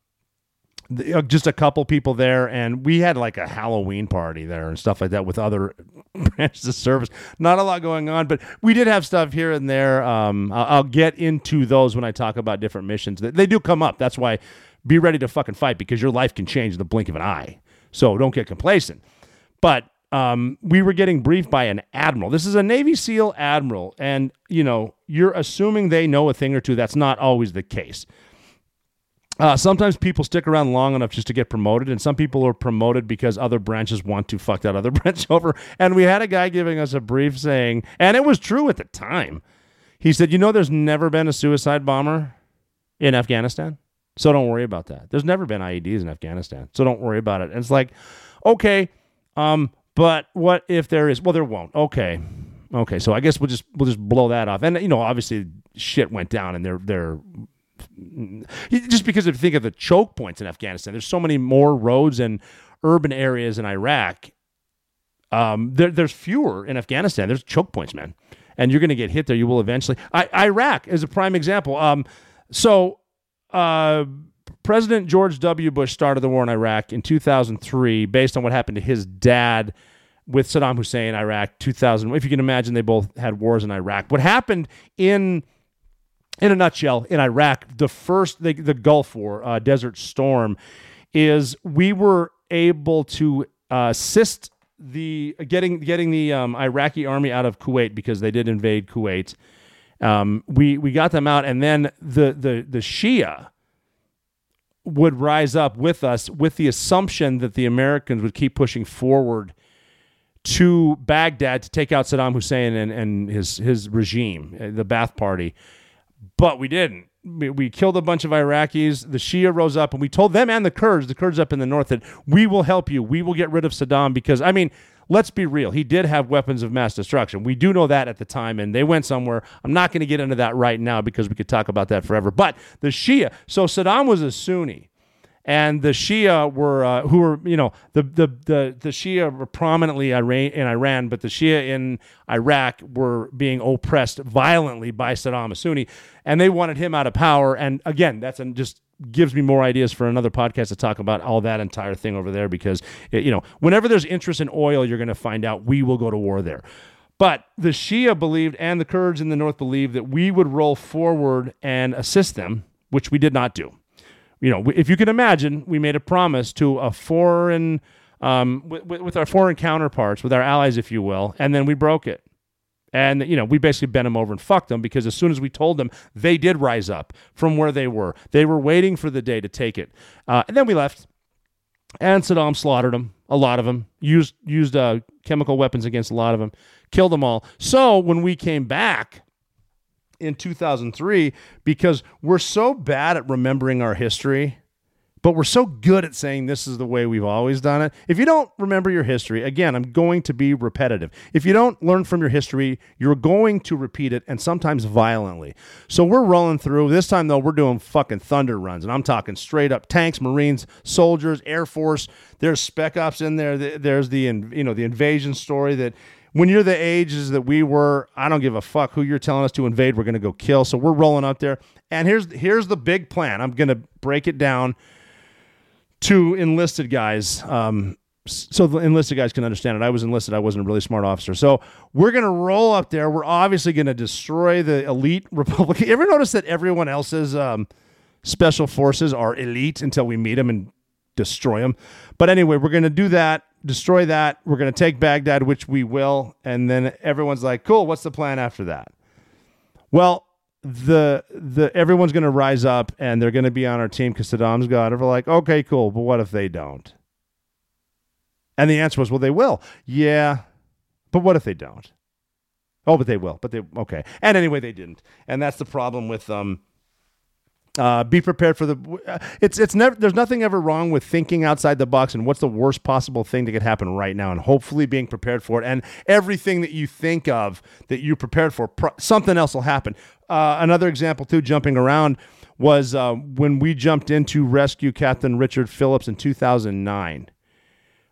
uh, just a couple people there, and we had like a Halloween party there and stuff like that with other branches of service. Not a lot going on, but we did have stuff here and there. Um, I'll, I'll, get into those when I talk about different missions. They, they do come up. That's why be ready to fucking fight because your life can change in the blink of an eye. So don't get complacent. But um, we were getting briefed by an admiral. This is a Navy SEAL admiral, and you know you're assuming they know a thing or two. That's not always the case. Uh, sometimes people stick around long enough just to get promoted, and some people are promoted because other branches want to fuck that other branch over. And we had a guy giving us a brief saying, and it was true at the time. He said, "You know, there's never been a suicide bomber in Afghanistan." So don't worry about that. There's never been IEDs in Afghanistan. So don't worry about it. And it's like, okay, um, but what if there is? Well, there won't. Okay. Okay. So I guess we'll just we'll just blow that off. And you know, obviously shit went down and they're they're just because if you think of the choke points in Afghanistan, there's so many more roads and urban areas in Iraq. Um, there, there's fewer in Afghanistan. There's choke points, man, and you're going to get hit there. You will eventually. I, Iraq is a prime example. Um, so uh, President George W. Bush started the war in Iraq in 2003 based on what happened to his dad with Saddam Hussein, Iraq, 2000. If you can imagine, they both had wars in Iraq. What happened in in a nutshell, in Iraq, the first the, the Gulf War, uh, Desert Storm, is we were able to uh, assist the getting getting the um, Iraqi army out of Kuwait because they did invade Kuwait. Um, we we got them out, and then the the the Shia would rise up with us with the assumption that the Americans would keep pushing forward to Baghdad to take out Saddam Hussein and, and his his regime, uh, the Ba'ath Party. But we didn't. We, we killed a bunch of Iraqis. The Shia rose up, and we told them and the Kurds, the Kurds up in the north, that we will help you. We will get rid of Saddam because I mean let's be real. He did have weapons of mass destruction. We do know that at the time, and they went somewhere. I'm not going to get into that right now because we could talk about that forever. But the Shia, so Saddam was a Sunni. and the Shia were uh, who were you know the the the the Shia were prominently Iran in Iran, but the Shia in Iraq were being oppressed violently by Saddam a Sunni, and they wanted him out of power. And again, that's an, just gives me more ideas for another podcast to talk about all that entire thing over there because it, you know whenever there's interest in oil, you're going to find out we will go to war there. But the Shia believed, and the Kurds in the north believed, that we would roll forward and assist them, which we did not do you know, if you can imagine, we made a promise to a foreign, um, with, with our foreign counterparts, with our allies, if you will, and then we broke it. And, you know, we basically bent them over and fucked them because as soon as we told them, they did rise up from where they were. They were waiting for the day to take it. Uh, and then we left. And Saddam slaughtered them, a lot of them, used, used uh, chemical weapons against a lot of them, killed them all. So when we came back, in 2003 because we're so bad at remembering our history, but we're so good at saying this is the way we've always done it. If you don't remember your history, again, I'm going to be repetitive. If you don't learn from your history, you're going to repeat it and sometimes violently. So we're rolling through. This time, though, we're doing fucking thunder runs, and I'm talking straight up tanks, Marines, soldiers, Air Force. There's spec ops in there. There's the you know the invasion story that when you're the ages that we were, I don't give a fuck who you're telling us to invade. We're going to go kill. So we're rolling up there. And here's here's the big plan. I'm going to break it down to enlisted guys. Um, so the enlisted guys can understand it. I was enlisted. I wasn't a really smart officer. So we're going to roll up there. We're obviously going to destroy the elite Republican. You ever notice that everyone else's um, special forces are elite until we meet them and destroy them? But anyway, we're going to do that destroy that. We're going to take Baghdad, which we will. And then everyone's like, cool, what's the plan after that? Well, the the everyone's going to rise up and they're going to be on our team because Saddam's gone. it. We're like, okay, cool, but what if they don't? And the answer was, well, they will. Yeah, but what if they don't? Oh, but they will. But they okay. And anyway, they didn't. And that's the problem with um uh, be prepared for the. Uh, it's it's never. There's nothing ever wrong with thinking outside the box and what's the worst possible thing that could happen right now, and hopefully being prepared for it. And everything that you think of that you prepared for, pro- something else will happen. Uh, another example too, jumping around, was uh, when we jumped in to rescue Captain Richard Phillips in 2009.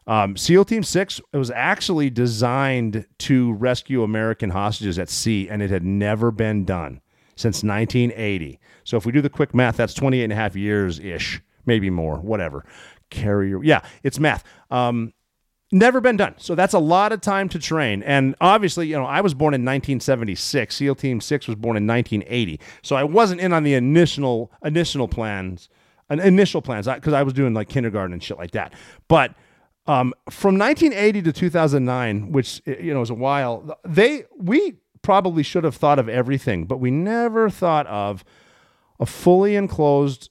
Um, SEAL Team Six it was actually designed to rescue American hostages at sea, and it had never been done since 1980. So if we do the quick math, that's 28 and a half years ish, maybe more, whatever. Carrier, yeah, it's math. Um, never been done. So that's a lot of time to train. And obviously, you know, I was born in 1976. SEAL Team 6 was born in 1980. So I wasn't in on the initial initial plans, initial plans because I was doing like kindergarten and shit like that. But um, from 1980 to 2009, which you know is a while, they we probably should have thought of everything, but we never thought of a fully enclosed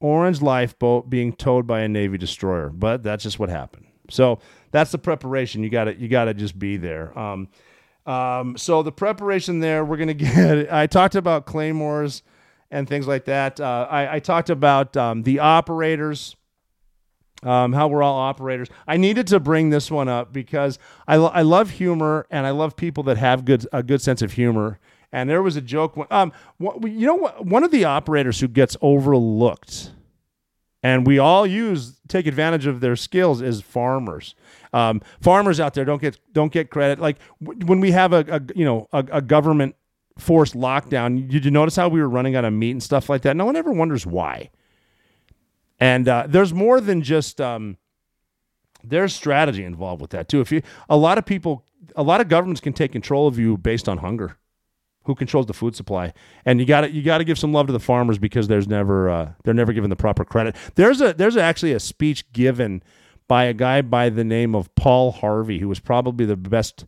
orange lifeboat being towed by a Navy destroyer. But that's just what happened. So that's the preparation. You got to you got to just be there. Um, um, so the preparation there, we're gonna get. I talked about claymores and things like that. Uh, I, I, talked about um, the operators. Um, how we're all operators. I needed to bring this one up because I, lo- I love humor and I love people that have good a good sense of humor. And there was a joke. Um, you know what? One of the operators who gets overlooked, and we all use take advantage of their skills, as farmers. Um, farmers out there don't get don't get credit. Like w- when we have a, a you know a, a government forced lockdown, did you notice how we were running out of meat and stuff like that? No one ever wonders why. And uh, there's more than just um, there's strategy involved with that too. If you a lot of people, a lot of governments can take control of you based on hunger who controls the food supply. And you got to you got to give some love to the farmers because there's never uh, they're never given the proper credit. There's a there's actually a speech given by a guy by the name of Paul Harvey who was probably the best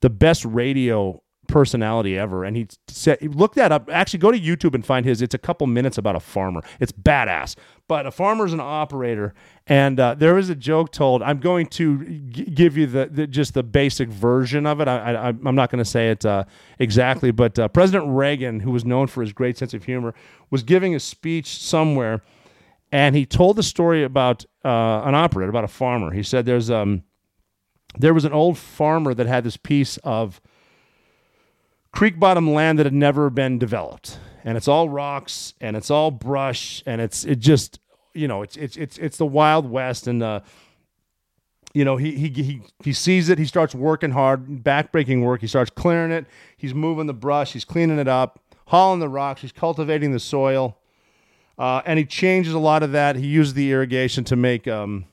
the best radio personality ever. And he said, look that up. Actually, go to YouTube and find his. It's a couple minutes about a farmer. It's badass. But a farmer's an operator, and uh, there was a joke told. I'm going to g- give you the, the, just the basic version of it. I, am not going to say it uh, exactly, but uh, President Reagan, who was known for his great sense of humor, was giving a speech somewhere, and he told the story about uh, an operator, about a farmer. He said, "There's um, there was an old farmer that had this piece of." Creek bottom land that had never been developed. And it's all rocks and it's all brush and it's it just you know, it's it's it's it's the Wild West, and uh, you know, he he he he sees it. He starts working hard, backbreaking work. He starts clearing it. He's moving the brush. He's cleaning it up, hauling the rocks. He's cultivating the soil, uh, and he changes a lot of that. He uses the irrigation to make. Um,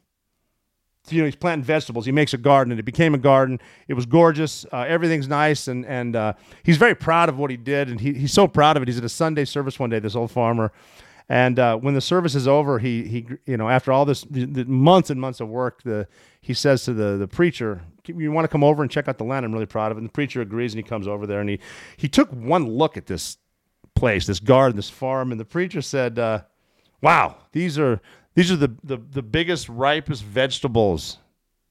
you know, he's planting vegetables. He makes a garden, and it became a garden. It was gorgeous. Uh, everything's nice, and and uh, he's very proud of what he did, and he, he's so proud of it. He's at a Sunday service one day. This old farmer, and uh, when the service is over, he he you know after all this the, the months and months of work, the he says to the the preacher, "You want to come over and check out the land? I'm really proud of it." And the preacher agrees, and he comes over there, and he he took one look at this place, this garden, this farm, and the preacher said, uh, "Wow, these are." These are the, the, the biggest, ripest vegetables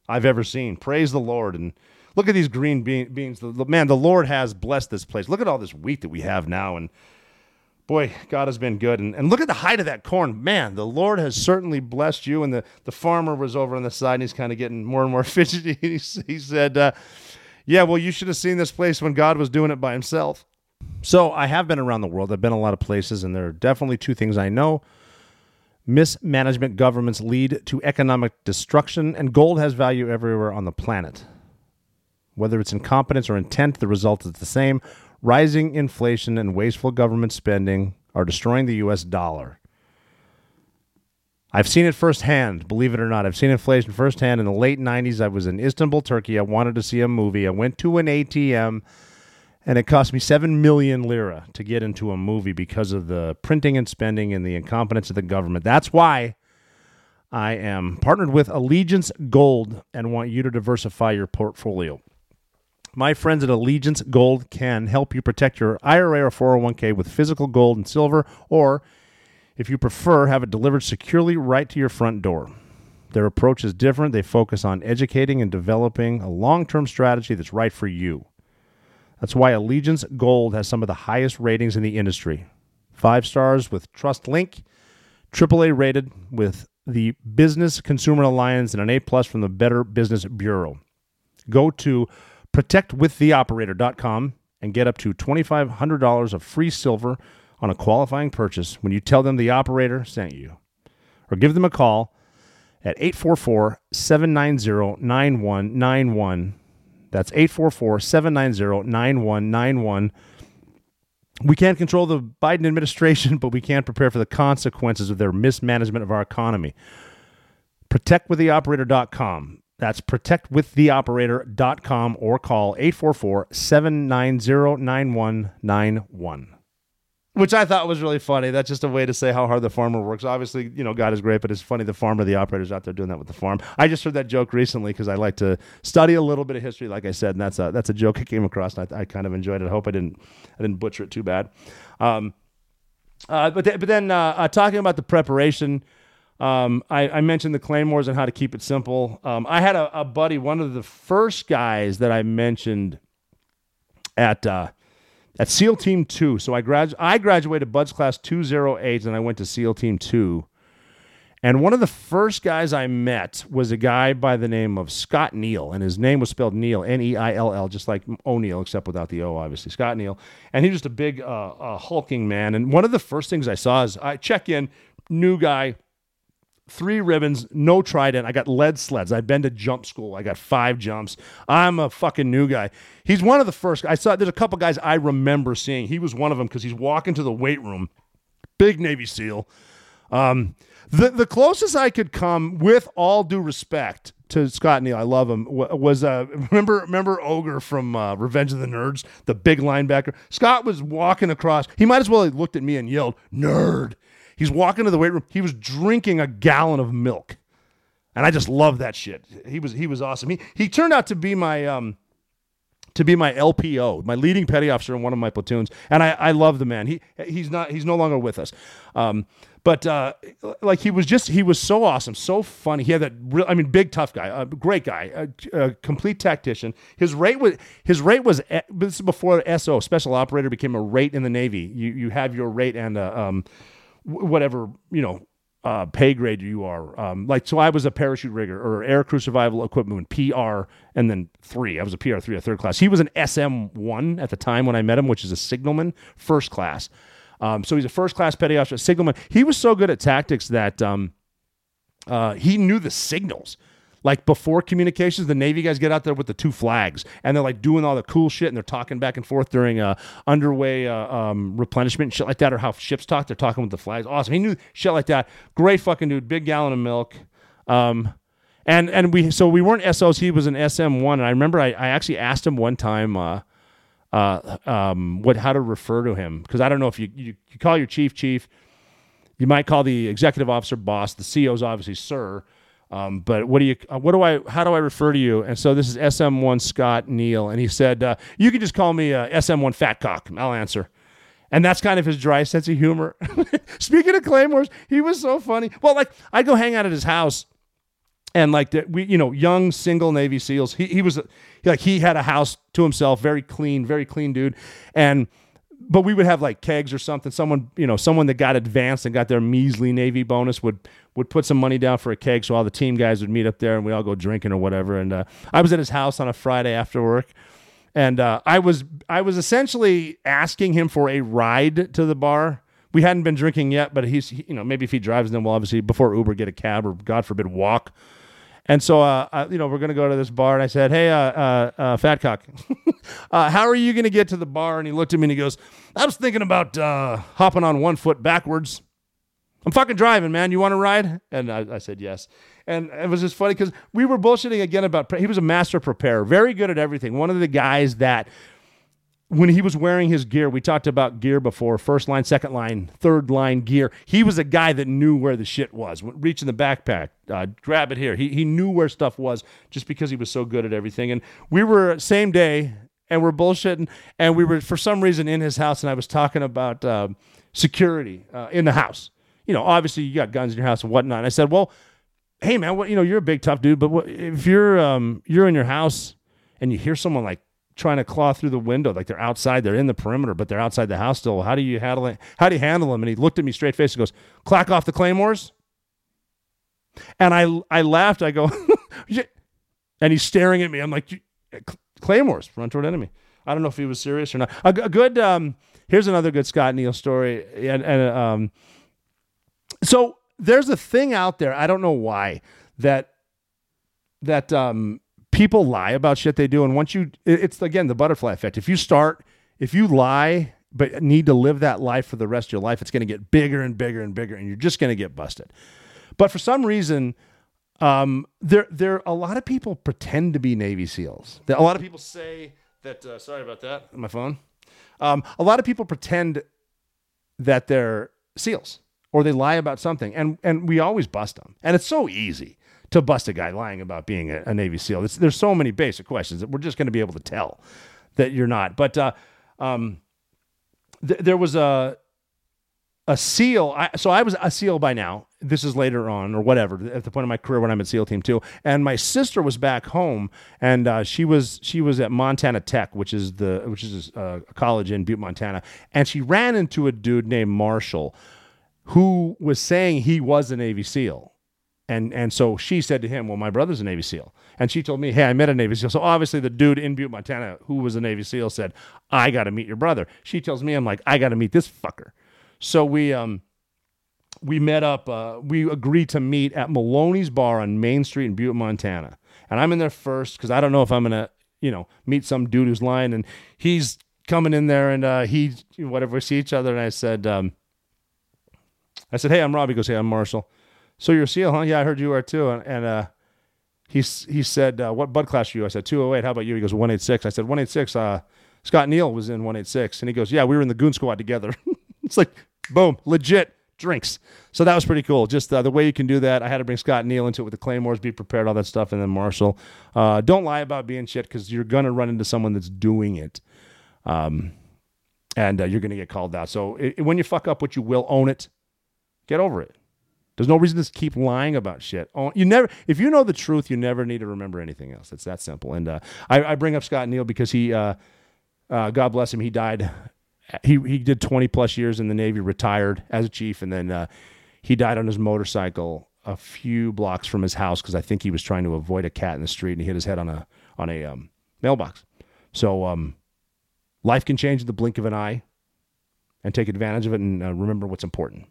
I've ever seen. Praise the Lord. And look at these green bean, beans. The, the, man, the Lord has blessed this place. Look at all this wheat that we have now. And boy, God has been good. And, and look at the height of that corn. Man, the Lord has certainly blessed you. And the, the farmer was over on the side and he's kind of getting more and more fidgety. he, he said, uh, Yeah, well, you should have seen this place when God was doing it by himself. So I have been around the world. I've been a lot of places, and there are definitely two things I know. Mismanagement governments lead to economic destruction, and gold has value everywhere on the planet. Whether it's incompetence or intent, the result is the same. Rising inflation and wasteful government spending are destroying the U.S. dollar. I've seen it firsthand, believe it or not. I've seen inflation firsthand. In the late 90s, I was in Istanbul, Turkey. I wanted to see a movie. I went to an ATM and it cost me 7 million lira to get into a movie because of the printing and spending and the incompetence of the government. That's why I am partnered with Allegiance Gold and want you to diversify your portfolio. My friends at Allegiance Gold can help you protect your IRA or 401k with physical gold and silver, or if you prefer, have it delivered securely right to your front door. Their approach is different. They focus on educating and developing a long term strategy that's right for you. That's why Allegiance Gold has some of the highest ratings in the industry. Five stars with TrustLink, AAA rated with the Business Consumer Alliance, and an A plus from the Better Business Bureau. Go to protectwiththeoperator.com and get up to $2,500 of free silver on a qualifying purchase when you tell them the operator sent you. Or give them a call at 844 790 9191 that's 844 790 9191. We can't control the Biden administration, but we can prepare for the consequences of their mismanagement of our economy. ProtectWithTheOperator.com. That's ProtectWithTheOperator.com or call 844 790 9191 which I thought was really funny. That's just a way to say how hard the farmer works. Obviously, you know, God is great, but it's funny the farmer, the operators out there doing that with the farm. I just heard that joke recently because I like to study a little bit of history, like I said, and that's a that's a joke I came across, and I, I kind of enjoyed it. I hope I didn't I didn't butcher it too bad. Um, uh, but th- but then uh, uh, talking about the preparation. Um, I, I, mentioned the claymores and how to keep it simple. Um, I had a, a, buddy, one of the first guys that I mentioned at uh, at SEAL Team 2. So I, grad- I graduated BUD/S Class 208 and I went to SEAL Team 2. And one of the first guys I met was a guy by the name of Scott Neill, and his name was spelled Neill, N E I L L, just like O'Neill, except without the O, obviously. Scott Neill. And he was just a big, uh, uh, hulking man. And one of the first things I saw is I check in, new guy, three ribbons, no trident. I got lead sleds. I've been to jump school. I got five jumps. I'm a fucking new guy. He's one of the first. I saw there's a couple guys I remember seeing. He was one of them because he's walking to the weight room. Big Navy SEAL. Um, the the closest I could come, with all due respect to Scott Neill, I love him. Was uh, remember remember Ogre from uh, Revenge of the Nerds, the big linebacker. Scott was walking across. He might as well have looked at me and yelled "nerd." He's walking to the weight room. He was drinking a gallon of milk. And I just love that shit. He was he was awesome. He he turned out to be my um to be my LPO, my leading petty officer in one of my platoons, and I, I love the man. He he's not he's no longer with us, um, but uh, like he was just he was so awesome, so funny. He had that real, I mean, big tough guy, a great guy, a, a complete tactician. His rate was his rate was this is before SO special operator became a rate in the Navy. You you have your rate and uh, um whatever you know uh, pay grade you are. Um, like so, I was a parachute rigger or air crew survival equipment PR, and then three. I was a PR three, a third class. He was an SM one at the time when I met him, which is a signalman, first class. Um, so he's a first class petty officer, signalman. He was so good at tactics that um, uh, he knew the signals. Like before communications, the Navy guys get out there with the two flags and they're like doing all the cool shit and they're talking back and forth during uh, underway uh, um, replenishment and shit like that, or how ships talk. They're talking with the flags. Awesome. He knew shit like that. Great fucking dude. Big gallon of milk. Um, and and we so we weren't SOs. He was an SM one. And I remember I, I actually asked him one time. Uh, uh, um, what how to refer to him because I don't know if you, you you call your chief chief, you might call the executive officer boss. The CEO is obviously sir, um, but what do you uh, what do I how do I refer to you? And so this is SM1 Scott Neill, and he said uh, you can just call me uh, SM1 Fat Cock. I'll answer. And that's kind of his dry sense of humor. Speaking of claymores, he was so funny. Well, like I'd go hang out at his house and like the, we you know young single navy seals he, he was like he had a house to himself very clean very clean dude and but we would have like kegs or something. Someone you know someone that got advanced and got their measly navy bonus would would put some money down for a keg so all the team guys would meet up there and we all go drinking or whatever. And uh, i was at his house on a friday after work. And uh, i was i was essentially asking him for a ride to the bar. We hadn't been drinking yet but he's you know maybe if he drives then we'll obviously before uber get a cab or god forbid walk and so, uh, I, you know, we're going to go to this bar. And I said, Hey, uh, uh, uh fat cock, uh, how are you going to get to the bar? And he looked at me and he goes, I was thinking about uh, hopping on one foot backwards. I'm fucking driving, man. You want to ride? And I, I, said, Yes. And it was just funny because we were bullshitting again about, he was a master preparer, very good at everything. One of the guys that when he was wearing his gear, we talked about gear before first line, second line, third line gear. He was a guy that knew where the shit was. Reaching the backpack, uh, grab it here. He, he knew where stuff was just because he was so good at everything. And we were same day and we're bullshitting. And we were, for some reason, in his house and I was talking about uh, security uh, in the house. You know, obviously you got guns in your house and whatnot. And I said, well, hey man, what, you know, you're a big tough dude, but what, if you're um, you're in your house and you hear someone like trying to claw through the window. Like they're outside, they're in the perimeter, but they're outside the house still. How do you handle it? How do you handle them? And he looked at me straight face and goes, "Clack off the claymores." And I I laughed. I go, and he's staring at me. I'm like, claymores, run toward enemy. I don't know if he was serious or not. A, a good. Um, here's another good Scott Neill story. And, and um, so there's a thing out there. I don't know why that that um people lie about shit they do and once you it's again the butterfly effect. If you start if you lie but need to live that life for the rest of your life it's going to get bigger and bigger and bigger and you're just going to get busted. But for some reason um, there there a lot of people pretend to be navy seals. A lot of people say that uh, sorry about that my phone. Um, a lot of people pretend that they're seals or they lie about something and and we always bust them. And it's so easy to bust a guy lying about being a, a Navy SEAL. It's, there's so many basic questions that we're just going to be able to tell that you're not. But uh, um, th- there was a a SEAL. I, so I was a SEAL by now. This is later on or whatever at the point of my career when I'm at SEAL Team Two. And my sister was back home, and uh, she was she was at Montana Tech, which is the which is uh, a college in Butte, Montana, and she ran into a dude named Marshall, who was saying he was a Navy SEAL and and so she said to him, "Well, my brother's a Navy SEAL," and she told me, "Hey, I met a Navy SEAL." So obviously, the dude in Butte, Montana, who was a Navy SEAL, said, "I got to meet your brother." She tells me, "I'm like, I got to meet this fucker." So we um we met up. Uh, we agreed to meet at Maloney's Bar on Main Street in Butte, Montana, and I'm in there first because I don't know if I'm gonna you know meet some dude who's lying, and he's coming in there, and uh, he whatever we see each other, and I said, um, I said, "Hey, I'm Rob." He goes, "Hey, I'm Marshall." So you're a SEAL, huh? Yeah, I heard you are too. And, and uh, he, he said, uh, What BUD/S class are you? I said, 208. How about you? He goes, 186. I said, 186. Uh, Scott Neill was in 186. And he goes, Yeah, we were in the goon squad together. it's like, boom, legit drinks. So that was pretty cool. Just uh, the way you can do that. I had to bring Scott Neill into it with the Claymores, be prepared, all that stuff. And then Marshall. Uh, don't lie about being shit because you're to run into someone that's doing it. Um, and uh, you're to get called out. So it, when you fuck up what you will, own it. Get over it. There's no reason to keep lying about shit. Oh, you never, if you know the truth, you never need to remember anything else. It's that simple. And uh, I, I, bring up Scott Neill because he, uh, uh, God bless him, he died. He he did 20 plus years in the Navy, retired as a chief, and then uh, he died on his motorcycle a few blocks from his house because I think he was trying to avoid a cat in the street and he hit his head on a on a um, mailbox. So um, life can change in the blink of an eye, and take advantage of it and uh, remember what's important.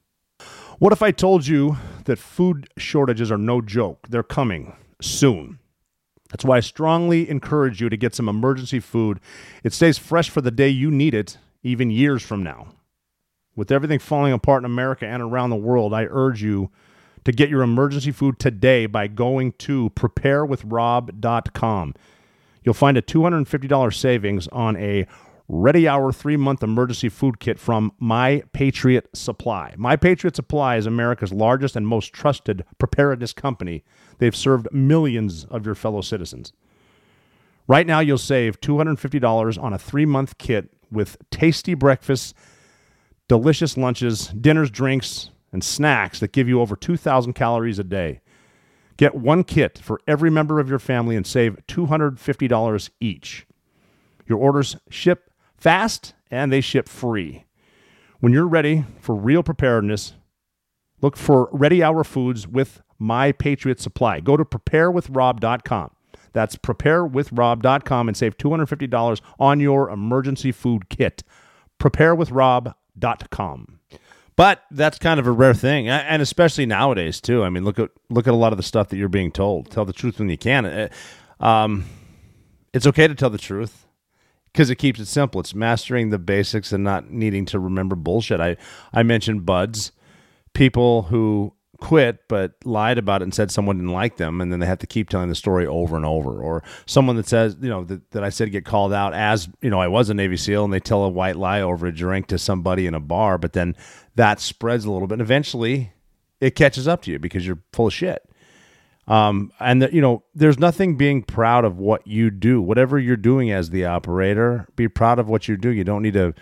What if I told you that food shortages are no joke? They're coming soon. That's why I strongly encourage you to get some emergency food. It stays fresh for the day you need it, even years from now. With everything falling apart in America and around the world, I urge you to get your emergency food today by going to preparewithrob.com. You'll find a $250 savings on a Ready Hour three month emergency food kit from My Patriot Supply. My Patriot Supply is America's largest and most trusted preparedness company. They've served millions of your fellow citizens. Right now, you'll save $250 on a three month kit with tasty breakfasts, delicious lunches, dinners, drinks, and snacks that give you over 2,000 calories a day. Get one kit for every member of your family and save $250 each. Your orders ship fast and they ship free. When you're ready for real preparedness, look for Ready Hour Foods with My Patriot Supply. Go to preparewithrob.com. That's preparewithrob.com and save $250 on your emergency food kit. Preparewithrob.com. But that's kind of a rare thing, and especially nowadays too. I mean, look at look at a lot of the stuff that you're being told. Tell the truth when you can. Uh, Um, it's okay to tell the truth because it keeps it simple. It's mastering the basics and not needing to remember bullshit. I I mentioned BUD/S, people who quit but lied about it and said someone didn't like them, and then they have to keep telling the story over and over. Or someone that says, you know, that, that I said get called out as you know I was a Navy SEAL, and they tell a white lie over a drink to somebody in a bar, but then that spreads a little bit, and eventually it catches up to you because you're full of shit. Um, and the, you know, there's nothing being proud of what you do. Whatever you're doing as the operator, be proud of what you do. You don't need to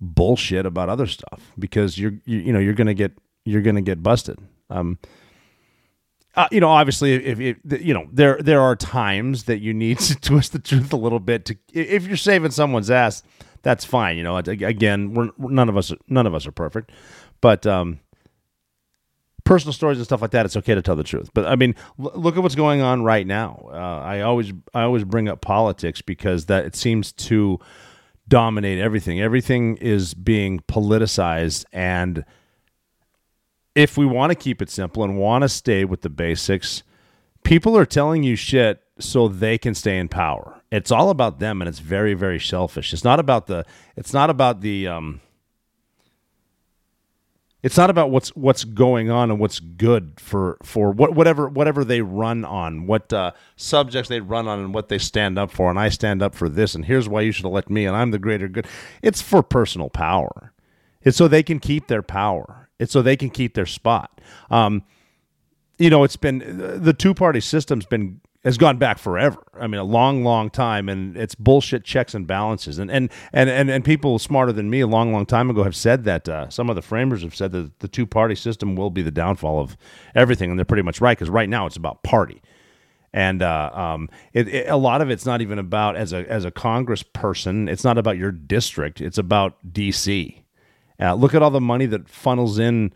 bullshit about other stuff because you're, you, you know, you're gonna get you're gonna get busted. Um, uh, you know, obviously, if, if you know, there there are times that you need to twist the truth a little bit to if you're saving someone's ass, that's fine. You know, again, we're none of us none of us are perfect, but um, personal stories and stuff like that, it's okay to tell the truth. But I mean, l- look at what's going on right now. Uh, I always I always bring up politics because that it seems to dominate everything. Everything is being politicized and if we want to keep it simple and want to stay with the basics, people are telling you shit so they can stay in power. It's all about them and it's very very selfish. It's not about the it's not about the um it's not about what's what's going on and what's good for for what whatever whatever they run on, what uh, subjects they run on, and what they stand up for. And I stand up for this, and here's why you should elect me, and I'm the greater good. It's for personal power. It's so they can keep their power. It's so they can keep their spot. Um, you know, it's been the two party system's been has gone back forever. I mean, a long, long time, and it's bullshit checks and balances. And and and and, and people smarter than me a long, long time ago have said that. Uh, some of the framers have said that the two party system will be the downfall of everything, and they're pretty much right because right now it's about party. And uh, um, it, it, a lot of it's not even about as a as a Congress person. It's not about your district. It's about D.C. Uh, look at all the money that funnels in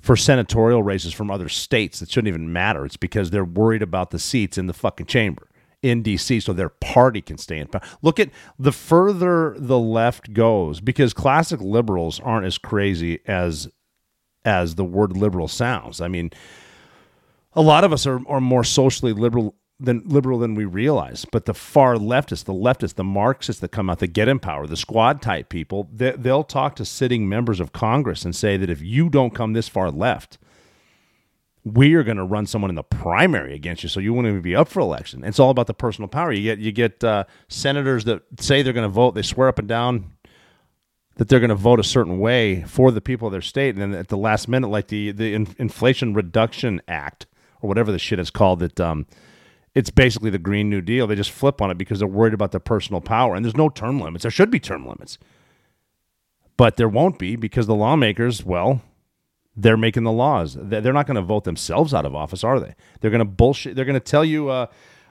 for senatorial races from other states that shouldn't even matter. It's because they're worried about the seats in the fucking chamber in DC so their party can stay in power. Look at the further the left goes because classic liberals aren't as crazy as as the word liberal sounds. I mean, a lot of us are, are more socially liberal than liberal than we realize. But the far leftists, the leftists, the Marxists that come out that get in power, the squad type people, they, they'll talk to sitting members of Congress and say that if you don't come this far left, we are going to run someone in the primary against you, so you won't even be up for election. It's all about the personal power. You get you get uh, senators that say they're going to vote, they swear up and down that they're going to vote a certain way for the people of their state, and then at the last minute, like the the Inflation Reduction Act or whatever the shit is called, that um, it's basically the Green New Deal. They just flip on it because they're worried about their personal power. And there's no term limits. There should be term limits. But there won't be because the lawmakers, well, they're making the laws. They're not going to vote themselves out of office, are they? They're going to bullshit. They're going to tell you, uh,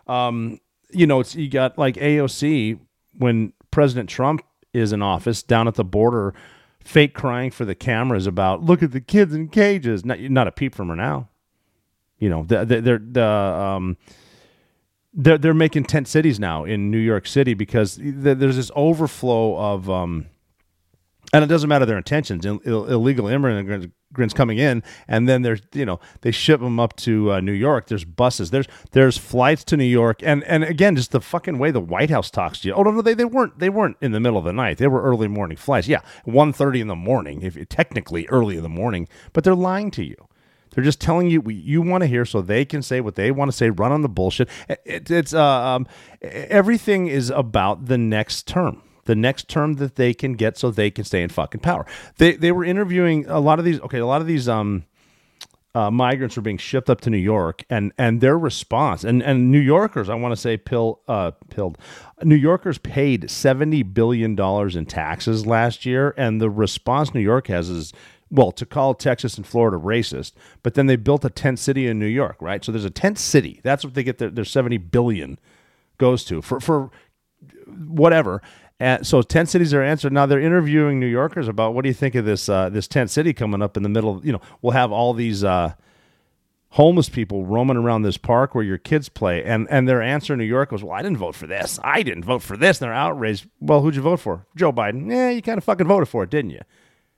um, you know, it's you got like AOC when President Trump is in office down at the border, fake crying for the cameras about look at the kids in cages. Not not a peep from her now. You know, they're, the um, they're they're making tent cities now in New York City because there's this overflow of um, and it doesn't matter their intentions. Ill- Ill- illegal immigrants coming in, and then there's you know they ship them up to uh, New York. There's buses. There's there's flights to New York, and and again, just the fucking way the White House talks to you. Oh no, no, they, they weren't they weren't in the middle of the night. They were early morning flights. Yeah, 1.30 in the morning, if technically early in the morning, but they're lying to you. They're just telling you what you want to hear, so they can say what they want to say. Run on the bullshit. It, it's uh, um, everything is about the next term the next term that they can get so they can stay in fucking power. They they were interviewing a lot of these okay, a lot of these um uh, migrants were being shipped up to New York, and and their response, and and New Yorkers, I want to say, pill uh, pilled, New Yorkers paid seventy billion dollars in taxes last year, and the response New York has is well to call Texas and Florida racist, but then they built a tent city in New York, right? So there's a tent city. That's what they get their, their seventy billion goes to for for whatever. And so tent cities are answered. Now they're interviewing New Yorkers about what do you think of this uh, this tent city coming up in the middle. You know, we'll have all these uh, homeless people roaming around this park where your kids play, and and their answer in New York was, "Well, I didn't vote for this. I didn't vote for this." And they're outraged. Well, who'd you vote for? Joe Biden. Yeah, you kind of fucking voted for it, didn't you?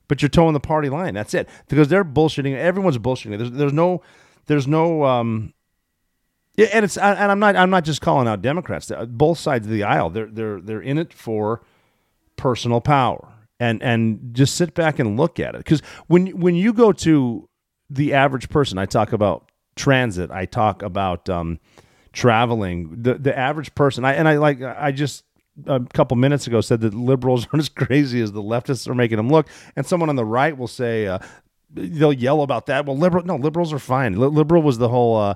But you're toeing the party line. That's it. Because they're bullshitting. Everyone's bullshitting. There's there's no there's no um, yeah, and it's and I'm not I'm not just calling out Democrats. Both sides of the aisle, they're they're they're in it for personal power, and and just sit back and look at it. Because when when you go to the average person, I talk about transit, I talk about um, traveling. The the average person, I and I like I just a couple minutes ago said that liberals aren't as crazy as the leftists are making them look, and someone on the right will say. Uh, they'll yell about that. Well, liberal, no, liberals are fine. liberal was the whole uh,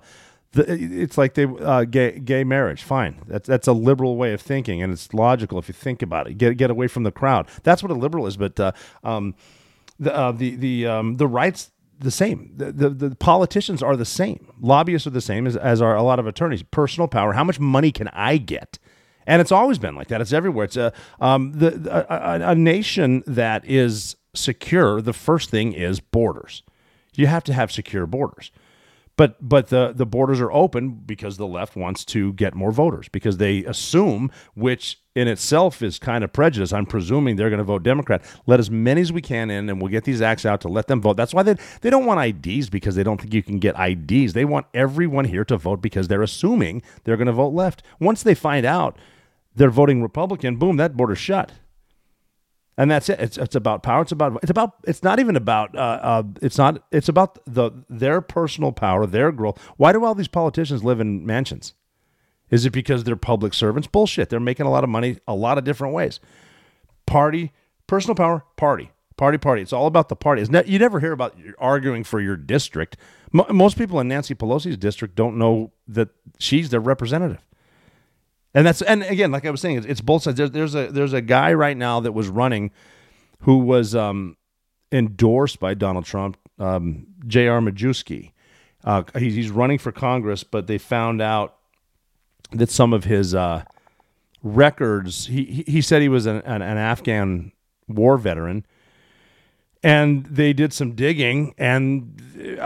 the, it's like they uh, gay gay marriage. Fine, that's that's a liberal way of thinking, and it's logical if you think about it. Get get away from the crowd. That's what a liberal is. But uh, um, the uh, the the um, the rights the same. The, the, the politicians are the same. Lobbyists are the same as as are a lot of attorneys. Personal power. How much money can I get? And it's always been like that. It's everywhere. It's a um, the a, a nation that is secure. The first thing is borders. You have to have secure borders. But but the the borders are open because the left wants to get more voters because they assume, which in itself is kind of prejudice. I'm presuming they're going to vote Democrat. Let as many as we can in, and we'll get these acts out to let them vote. That's why they they don't want IDs because they don't think you can get IDs. They want everyone here to vote because they're assuming they're going to vote left. Once they find out they're voting Republican, boom, that border's shut and that's it. It's it's about power. It's about it's about it's not even about uh, uh, it's not it's about the their personal power, their growth. Why do all these politicians live in mansions? Is it because they're public servants? Bullshit. They're making a lot of money a lot of different ways. Party, personal power, party, party, party. It's all about the party. Ne- you never hear about arguing for your district. most people in Nancy Pelosi's district don't know that she's their representative. And that's and again, like I was saying, it's, it's both sides. There's, there's a there's a guy right now that was running, who was um, endorsed by Donald Trump, um, J.R. Majewski. Uh, he's, he's running for Congress, but they found out that some of his uh, records. He he said he was an, an, an Afghan war veteran, and they did some digging and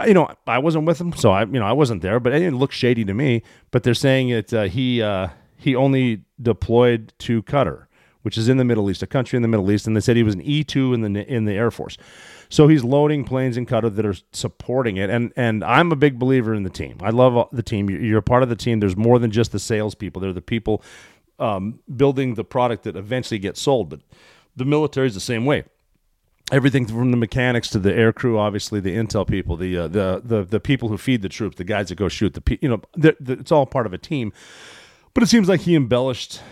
you know i wasn't with him so i you know i wasn't there but it looked shady to me but they're saying that uh, he uh, he only deployed to Qatar, which is in the Middle East, a country in the Middle East, and they said he was an E two in the in the Air Force. So he's loading planes in Qatar that are supporting it, and and I'm a big believer in the team. I love the team. You're a part of the team. There's more than just the salespeople. They're the people um, building the product that eventually gets sold. But the military is the same way. Everything from the mechanics to the air crew, obviously the intel people, the uh, the the the people who feed the troops, the guys that go shoot the you know, it's all part of a team. But it seems like he embellished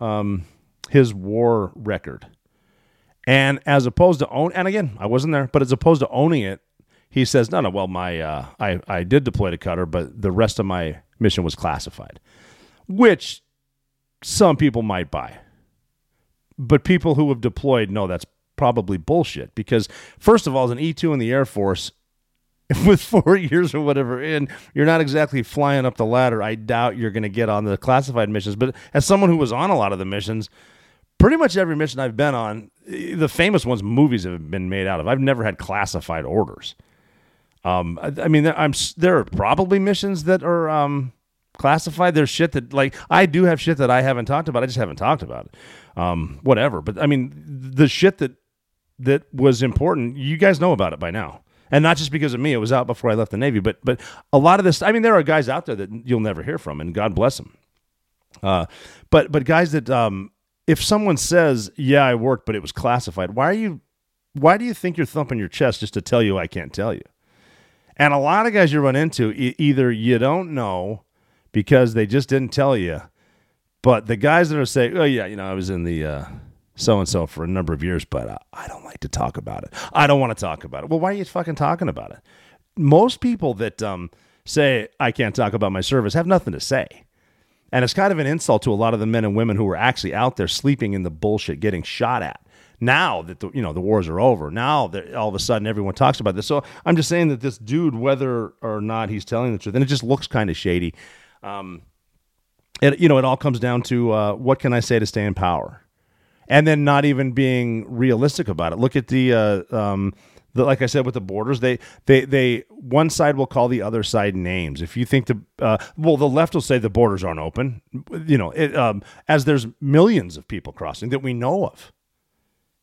um, his war record. And as opposed to own, and again, I wasn't there, but as opposed to owning it, he says, no, no, well, my, uh, I, I did deploy to Qatar, but the rest of my mission was classified, which some people might buy. But people who have deployed know that's probably bullshit because, first of all, as an E2 in the Air Force, with four years or whatever in, you're not exactly flying up the ladder. I doubt you're going to get on the classified missions. But as someone who was on a lot of the missions, pretty much every mission I've been on, the famous ones movies have been made out of. I've never had classified orders. Um, I, I mean, I'm there are probably missions that are um, classified. There's shit that like I do have shit that I haven't talked about. I just haven't talked about it. Um, whatever. But I mean, the shit that that was important. You guys know about it by now. And not just because of me, it was out before I left the Navy, but but a lot of this I mean there are guys out there that you'll never hear from and God bless them. Uh, but but guys that um, if someone says, "Yeah, I worked, but it was classified," why are you? Why do you think you're thumping your chest just to tell you I can't tell you? And a lot of guys you run into, e- either you don't know because they just didn't tell you, but the guys that are saying, "Oh yeah, you know, I was in the so and so for a number of years, but uh, I don't like to talk about it. I don't want to talk about it." Well, why are you fucking talking about it? Most people that um, say I can't talk about my service have nothing to say. And it's kind of an insult to a lot of the men and women who were actually out there sleeping in the bullshit, getting shot at. Now that the you know the wars are over, now that all of a sudden everyone talks about this. So I'm just saying that this dude, whether or not he's telling the truth, and it just looks kind of shady. Um, it you know it all comes down to uh, what can I say to stay in power, and then not even being realistic about it. Look at the uh, um, the, like I said with the borders, they they they one side will call the other side names. If you think the uh, well, the left will say the borders aren't open. You know, it, um, as there's millions of people crossing that we know of.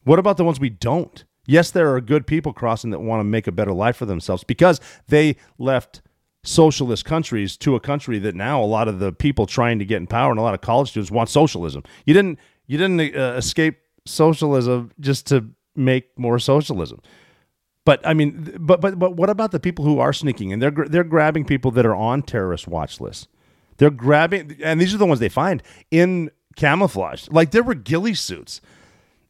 What about the ones we don't? Yes, there are good people crossing that want to make a better life for themselves because they left socialist countries to a country that now a lot of the people trying to get in power and a lot of college students want socialism. You didn't you didn't uh, escape socialism just to make more socialism. But I mean, but but but what about the people who are sneaking and they're they're grabbing people that are on terrorist watch lists. They're grabbing, and these are the ones they find in camouflage. Like there were ghillie suits,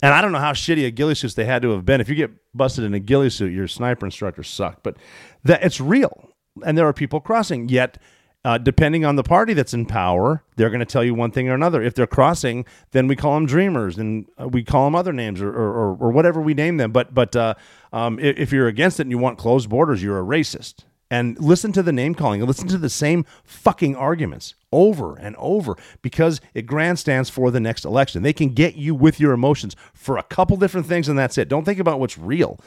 and I don't know how shitty a ghillie suits they had to have been. If you get busted in a ghillie suit, your sniper instructor sucked. But that it's real, and there are people crossing. Yet, uh, depending on the party that's in power, they're going to tell you one thing or another. If they're crossing, then we call them dreamers, and uh, we call them other names or, or, or, whatever we name them. But but uh, um, if, if you're against it and you want closed borders, you're a racist. And listen to the name calling and listen to the same fucking arguments over and over because it grandstands for the next election. They can get you with your emotions for a couple different things, and that's it. Don't think about what's real.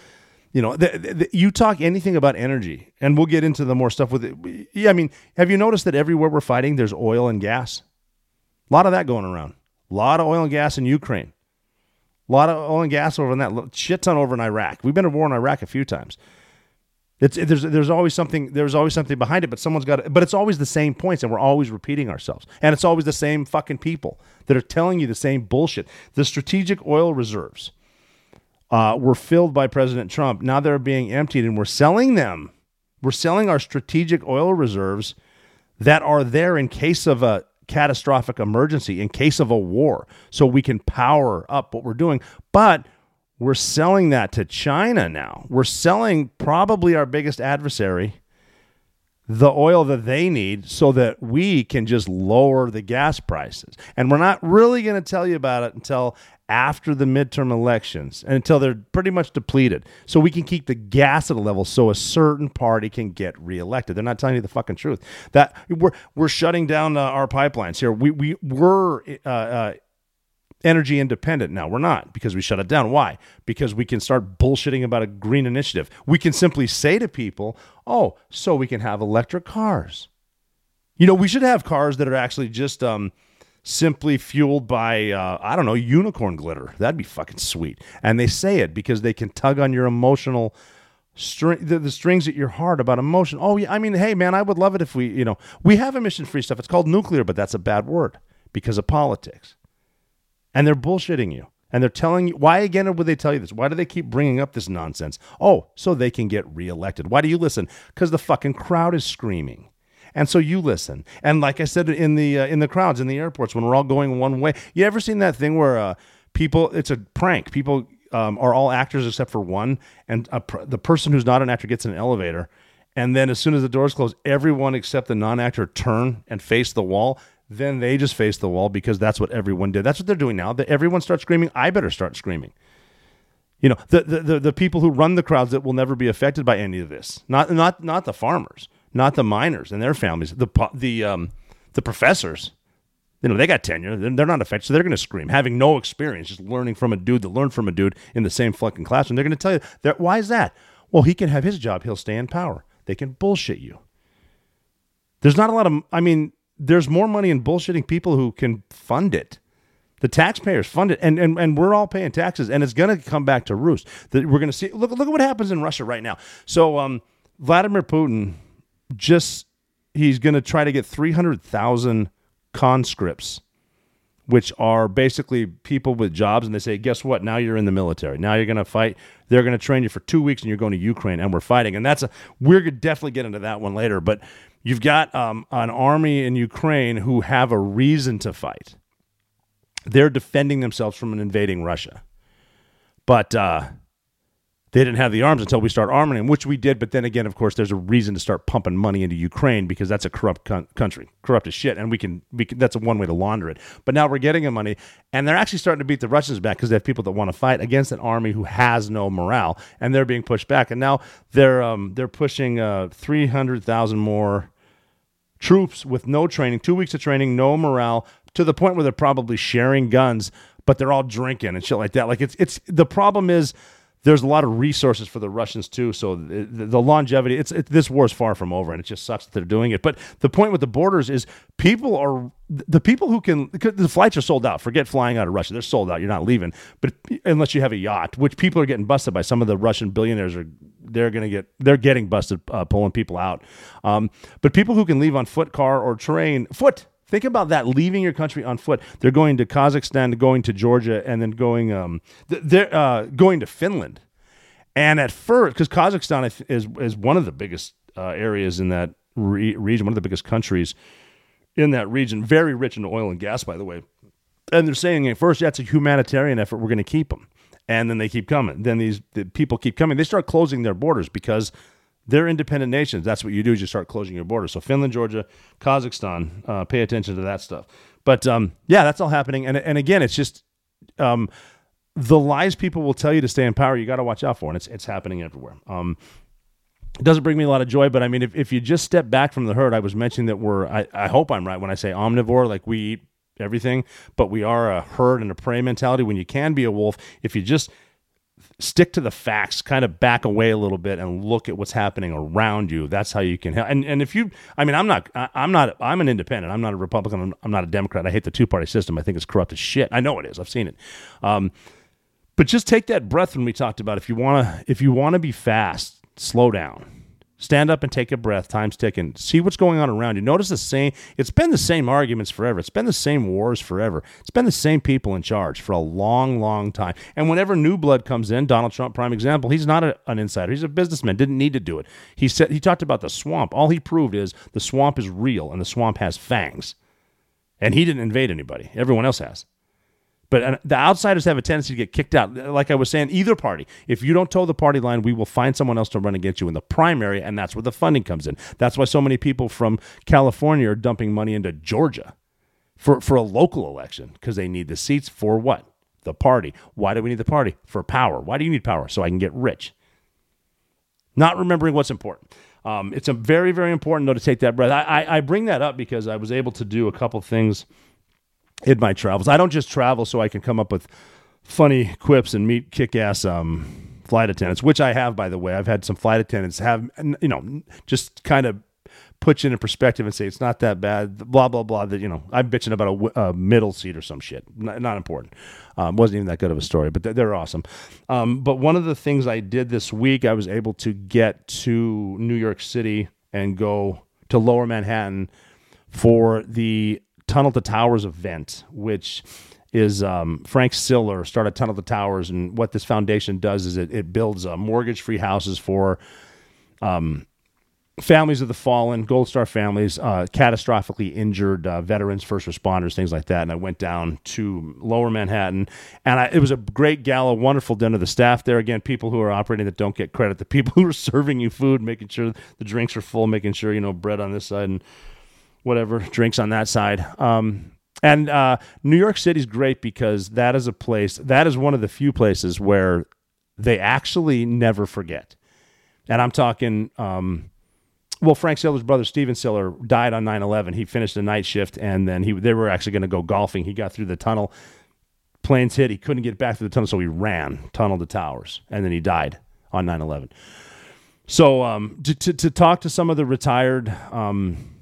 You know, the, the, you talk anything about energy, and we'll get into the more stuff with it. Yeah, I mean, have you noticed that everywhere we're fighting, there's oil and gas? A lot of that going around. A lot of oil and gas in Ukraine. A lot of oil and gas over in that shit ton over in Iraq. We've been at war in Iraq a few times. It's there's there's always something there's always something behind it, but someone's got it. But it's always the same points, and we're always repeating ourselves. And it's always the same fucking people that are telling you the same bullshit. The strategic oil reserves uh, were filled by President Trump. Now they're being emptied, and we're selling them. We're selling our strategic oil reserves that are there in case of a catastrophic emergency, in case of a war, so we can power up what we're doing. But we're selling that to China now. We're selling probably our biggest adversary the oil that they need so that we can just lower the gas prices. And we're not really going to tell you about it until after the midterm elections until they're pretty much depleted. So we can keep the gas at a level so a certain party can get reelected. They're not telling you the fucking truth. That we're we're shutting down uh, our pipelines here. We we were uh, uh, energy independent now. We're not because we shut it down. Why? Because we can start bullshitting about a green initiative. We can simply say to people, "Oh, so we can have electric cars." You know, we should have cars that are actually just um, simply fueled by uh, I don't know unicorn glitter. That'd be fucking sweet. And they say it because they can tug on your emotional string the, the strings at your heart about emotion. Oh yeah, I mean, hey man, I would love it if we you know we have emission free stuff. It's called nuclear, but that's a bad word because of politics and they're bullshitting you. And they're telling you, why again would they tell you this? Why do they keep bringing up this nonsense? Oh, so they can get reelected. Why do you listen? Because the fucking crowd is screaming. And so you listen. And like I said in the uh, in the crowds in the airports when we're all going one way, you ever seen that thing where uh, people? It's a prank. People um, are all actors except for one, and pr- the person who's not an actor gets in an elevator, and then as soon as the doors close, everyone except the non-actor turn and face the wall then they just face the wall because that's what everyone did. That's what they're doing now. That everyone starts screaming, I better start screaming. You know, the, the, the, the, people who run the crowds that will never be affected by any of this. Not not not the farmers, not the miners and their families, the the um the professors. You know, they got tenure. They're not affected, so they're going to scream, having no experience, just learning from a dude that learned from a dude in the same fucking classroom. They're going to tell you that. Why is that? Well, he can have his job. He'll stay in power. They can bullshit you. There's not a lot of. I mean, there's more money in bullshitting people who can fund it. The taxpayers fund it, and, and, and we're all paying taxes, and it's going to come back to roost. That we're going to see. Look, look at what happens in Russia right now. So, um, Vladimir Putin just he's going to try to get three hundred thousand conscripts, which are basically people with jobs, and they say, guess what? Now you're in the military. Now you're going to fight. They're going to train you for two weeks, and you're going to Ukraine, and we're fighting. And that's a we're gonna definitely get into that one later, but. You've got um, an army in Ukraine who have a reason to fight. They're defending themselves from an invading Russia. But uh, they didn't have the arms until we start arming them, which we did. But then again, of course, there's a reason to start pumping money into Ukraine because that's a corrupt con- country, corrupt as shit, and we can, we can. That's a one way to launder it. But now we're getting them money, and they're actually starting to beat the Russians back because they have people that want to fight against an army who has no morale, and they're being pushed back. And now they're um, they're pushing uh, three hundred thousand more troops with no training, two weeks of training, no morale, to the point where they're probably sharing guns, but they're all drinking and shit like that. Like it's it's the problem is there's a lot of resources for the Russians too. So the, the longevity, it's it, this war is far from over, and it just sucks that they're doing it. But the point with the borders is people are the people who can the flights are sold out. Forget flying out of Russia; they're sold out. You're not leaving, but unless you have a yacht, which people are getting busted by. Some of the Russian billionaires are they're going to get they're getting busted uh, pulling people out. Um, but people who can leave on foot, car, or train, foot Think about that, leaving your country on foot. They're going to Kazakhstan, going to Georgia, and then going um, they're uh, going to Finland. And at first, because Kazakhstan is is one of the biggest uh, areas in that re- region, one of the biggest countries in that region, very rich in oil and gas, by the way. And they're saying at first, it's a humanitarian effort. We're going to keep them, and then they keep coming. Then these the people keep coming. They start closing their borders because they're independent nations. That's what you do is you start closing your borders. So Finland, Georgia, Kazakhstan, uh, pay attention to that stuff. But um, yeah, that's all happening. And and again, it's just um, the lies people will tell you to stay in power. You got to watch out for, and it's it's happening everywhere. Um, it doesn't bring me a lot of joy, but I mean, if, if you just step back from the herd, I was mentioning that we're, I, I hope I'm right when I say omnivore, like we eat everything, but we are a herd and a prey mentality when you can be a wolf. If you just stick to the facts, kind of back away a little bit and look at what's happening around you. That's how you can help. And and if you, I mean, I'm not, I'm not, I'm an independent. I'm not a Republican. I'm, not a Democrat. I hate the two party system. I think it's corrupt as shit. I know it is. I've seen it. Um, but just take that breath when we talked about if you want to, if you want to be fast, slow down Stand up and take a breath. Time's ticking. See what's going on around you. Notice the same. It's been the same arguments forever. It's been the same wars forever. It's been the same people in charge for a long, long time. And whenever new blood comes in, Donald Trump, prime example, he's not a, an insider. He's a businessman. Didn't need to do it. He said he talked about the swamp. All he proved is the swamp is real and the swamp has fangs. And he didn't invade anybody. Everyone else has. But the outsiders have a tendency to get kicked out. Like I was saying, either party. If you don't toe the party line, we will find someone else to run against you in the primary, and that's where the funding comes in. That's why so many people from California are dumping money into Georgia for, for a local election because they need the seats for what? The party. Why do we need the party? For power. Why do you need power? So I can get rich. Not remembering what's important. Um, it's a very, very important, though, to take that breath. I, I, I bring that up because I was able to do a couple things – in my travels. I don't just travel so I can come up with funny quips and meet kick-ass um, flight attendants, which I have, by the way. I've had some flight attendants have, you know, just kind of put you in perspective and say it's not that bad. Blah blah blah. That you know, I'm bitching about a, a middle seat or some shit. Not, not important. Um, wasn't even that good of a story, but they're awesome. Um, but one of the things I did this week, I was able to get to New York City and go to Lower Manhattan for the Tunnel to Towers event, which is um, Frank Siller started Tunnel to Towers, and what this foundation does is it, it builds uh, mortgage-free houses for um, families of the fallen, Gold Star families, uh, catastrophically injured uh, veterans, first responders, things like that. And I went down to Lower Manhattan, and I, it was a great gala, wonderful dinner. The staff there, again, people who are operating that don't get credit, the people who are serving you food, making sure the drinks are full, making sure you know bread on this side and whatever drinks on that side. Um, and uh, New York City is great because that is a place that is one of the few places where they actually never forget. And I'm talking. Um, well, Frank Siller's brother Stephen Siller died on 9/11. He finished a night shift, and then he they were actually going to go golfing. He got through the tunnel. Planes hit. He couldn't get back through the tunnel, so he ran tunnel to towers, and then he died on 9/11. So um, to, to, to talk to some of the retired um,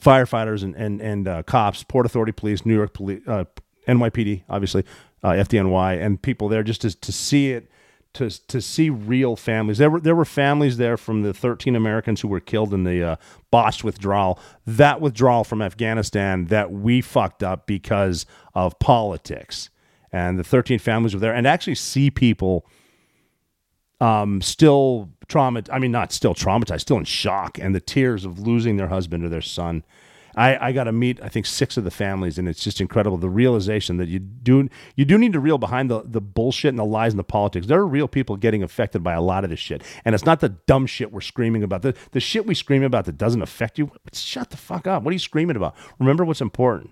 firefighters and and and uh, cops, Port Authority Police, New York Police, uh, NYPD, obviously, uh, FDNY, and people there just to, to see it, to to see real families. There were there were families there from the 13 Americans who were killed in the uh, Bosch withdrawal. That withdrawal from Afghanistan that we fucked up because of politics, and the 13 families were there, and actually see people um, still traumatized. I mean, not still traumatized, still in shock, and the tears of losing their husband or their son. I, I got to meet I think six of the families, and it's just incredible the realization that you do you do need to reel behind the the bullshit and the lies and the politics. There are real people getting affected by a lot of this shit, and it's not the dumb shit we're screaming about. The the shit we scream about that doesn't affect you. Shut the fuck up. What are you screaming about? Remember what's important.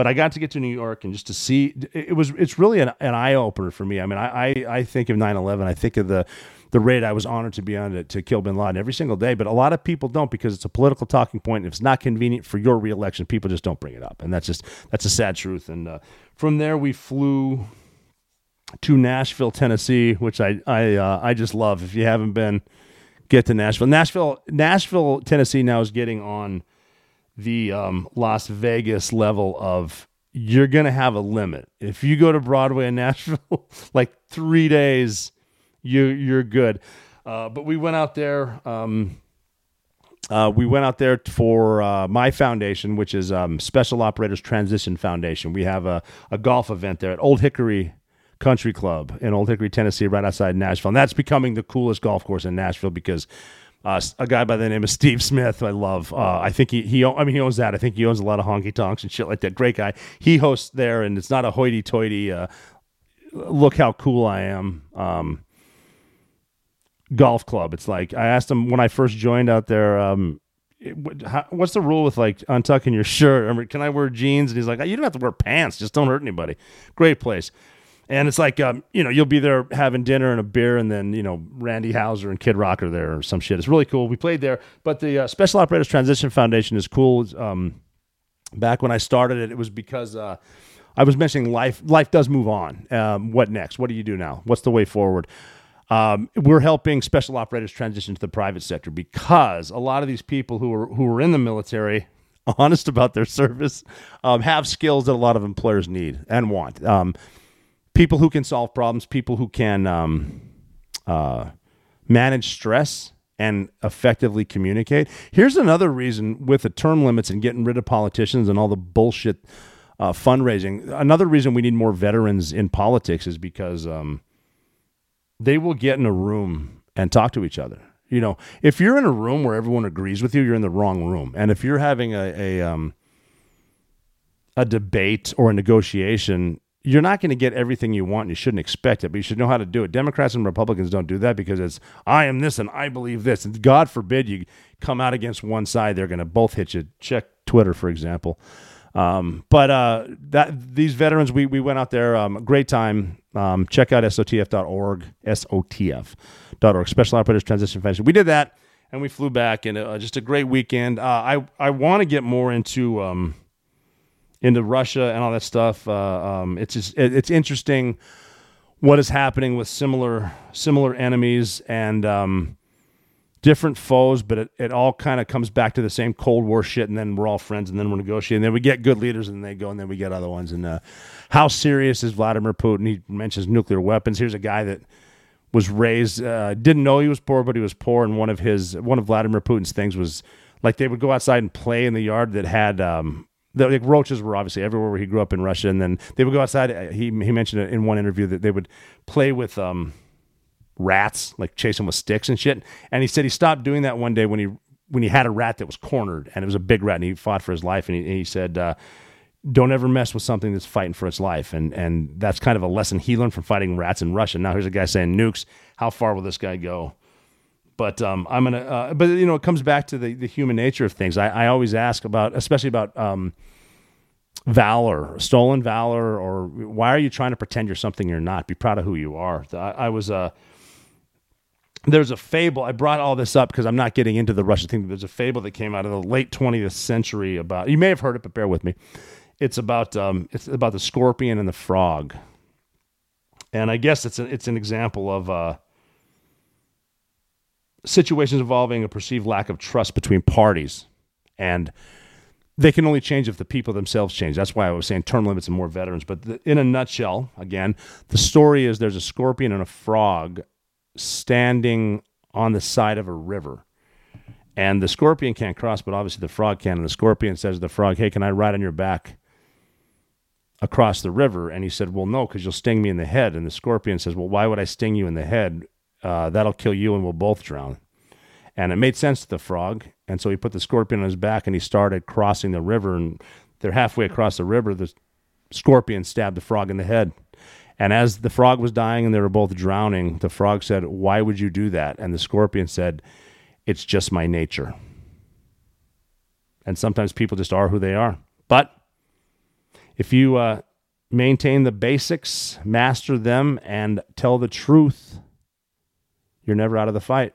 But I got to get to New York and just to see it was it's really an, an eye opener for me. I mean, I, I I think of 9/11. I think of the the raid I was honored to be on to, to kill bin Laden every single day. But a lot of people don't because it's a political talking point. If it's not convenient for your reelection, people just don't bring it up, and that's just that's a sad truth. And uh, from there, we flew to Nashville, Tennessee, which I I uh, I just love. If you haven't been, get to Nashville. Nashville, Nashville, Tennessee now is getting on the um, Las Vegas level of you're gonna have a limit. If you go to Broadway in Nashville, like three days you you're good. Uh, but we went out there. Um, uh, we went out there for uh, my foundation, which is um, Special Operators Transition Foundation. We have a, a golf event there at Old Hickory Country Club in Old Hickory, Tennessee, right outside Nashville. And that's becoming the coolest golf course in Nashville because uh, a guy by the name of Steve Smith, I love. Uh, I think he, he, I mean, he owns that. I think he owns a lot of honky tonks and shit like that. Great guy. He hosts there, and it's not a hoity toity, uh, look how cool I am. Um, golf club. It's like I asked him when I first joined out there. Um, it, how, what's the rule with like untucking your shirt? I mean, can I wear jeans? And he's like, you don't have to wear pants. Just don't hurt anybody. Great place. And it's like, um, you know, you'll be there having dinner and a beer, and then you know Randy Houser and Kid Rock are there or some shit. It's really cool. We played there, but the uh, Special Operators Transition Foundation is cool. Um, back when I started it, it was because uh, I was mentioning life. Life does move on. Um, what next? What do you do now? What's the way forward? Um, we're helping special operators transition to the private sector because a lot of these people who are who are in the military, honest about their service, um, have skills that a lot of employers need and want. People who can solve problems, people who can um, uh, manage stress and effectively communicate. Here's another reason with the term limits and getting rid of politicians and all the bullshit uh, fundraising. Another reason we need more veterans in politics is because um, they will get in a room and talk to each other. You know, if you're in a room where everyone agrees with you, you're in the wrong room. And if you're having a a, um, a debate or a negotiation, you're not going to get everything you want. And you shouldn't expect it, but you should know how to do it. Democrats and Republicans don't do that because it's I am this and I believe this, and God forbid you come out against one side, they're going to both hit you. Check Twitter, for example. Um, but uh, that these veterans, we we went out there, um, great time. Um, check out sotf.org, sotf.org, Special Operators Transition Foundation. We did that, and we flew back, and uh, just a great weekend. Uh, I I want to get more into um, into Russia and all that stuff. Uh, um, it's just it, it's interesting what is happening with similar similar enemies and um, different foes, but it, it all kind of comes back to the same Cold War shit, and then we're all friends, and then we're negotiating. And Then we get good leaders, and they go, and then we get other ones. And uh, how serious is Vladimir Putin? He mentions nuclear weapons. Here's a guy that was raised, uh, didn't know he was poor, but he was poor. And one of his, one of Vladimir Putin's things was like they would go outside and play in the yard that had. Um, the like, roaches were obviously everywhere where he grew up in Russia, and then they would go outside. Uh, he he mentioned in one interview that they would play with um, rats, like chase them with sticks and shit. And he said he stopped doing that one day when he when he had a rat that was cornered, and it was a big rat, and he fought for his life. And he, and he said, uh, "Don't ever mess with something that's fighting for its life." And and that's kind of a lesson he learned from fighting rats in Russia. Now here's a guy saying nukes. How far will this guy go? But um, I'm gonna. Uh, but you know, it comes back to the the human nature of things. I, I always ask about, especially about. Um, valor, stolen valor, or why are you trying to pretend you're something you're not? Be proud of who you are. I, I was uh, there's a fable. I brought all this up because I'm not getting into the Russian thing. There's a fable that came out of the late 20th century about. You may have heard it, but bear with me. It's about um, it's about the scorpion and the frog, and I guess it's a, it's an example of uh, situations involving a perceived lack of trust between parties, and they can only change if the people themselves change. That's why I was saying term limits and more veterans. But the, in a nutshell, again, the story is there's a scorpion and a frog standing on the side of a river. And the scorpion can't cross, but obviously the frog can. And the scorpion says to the frog, Hey, can I ride on your back across the river? And he said, Well, no, because you'll sting me in the head. And the scorpion says, Well, why would I sting you in the head? Uh, that'll kill you and we'll both drown. And it made sense to the frog. And so he put the scorpion on his back and he started crossing the river. And they're halfway across the river. The scorpion stabbed the frog in the head. And as the frog was dying and they were both drowning, the frog said, Why would you do that? And the scorpion said, It's just my nature. And sometimes people just are who they are. But if you uh, maintain the basics, master them, and tell the truth, you're never out of the fight.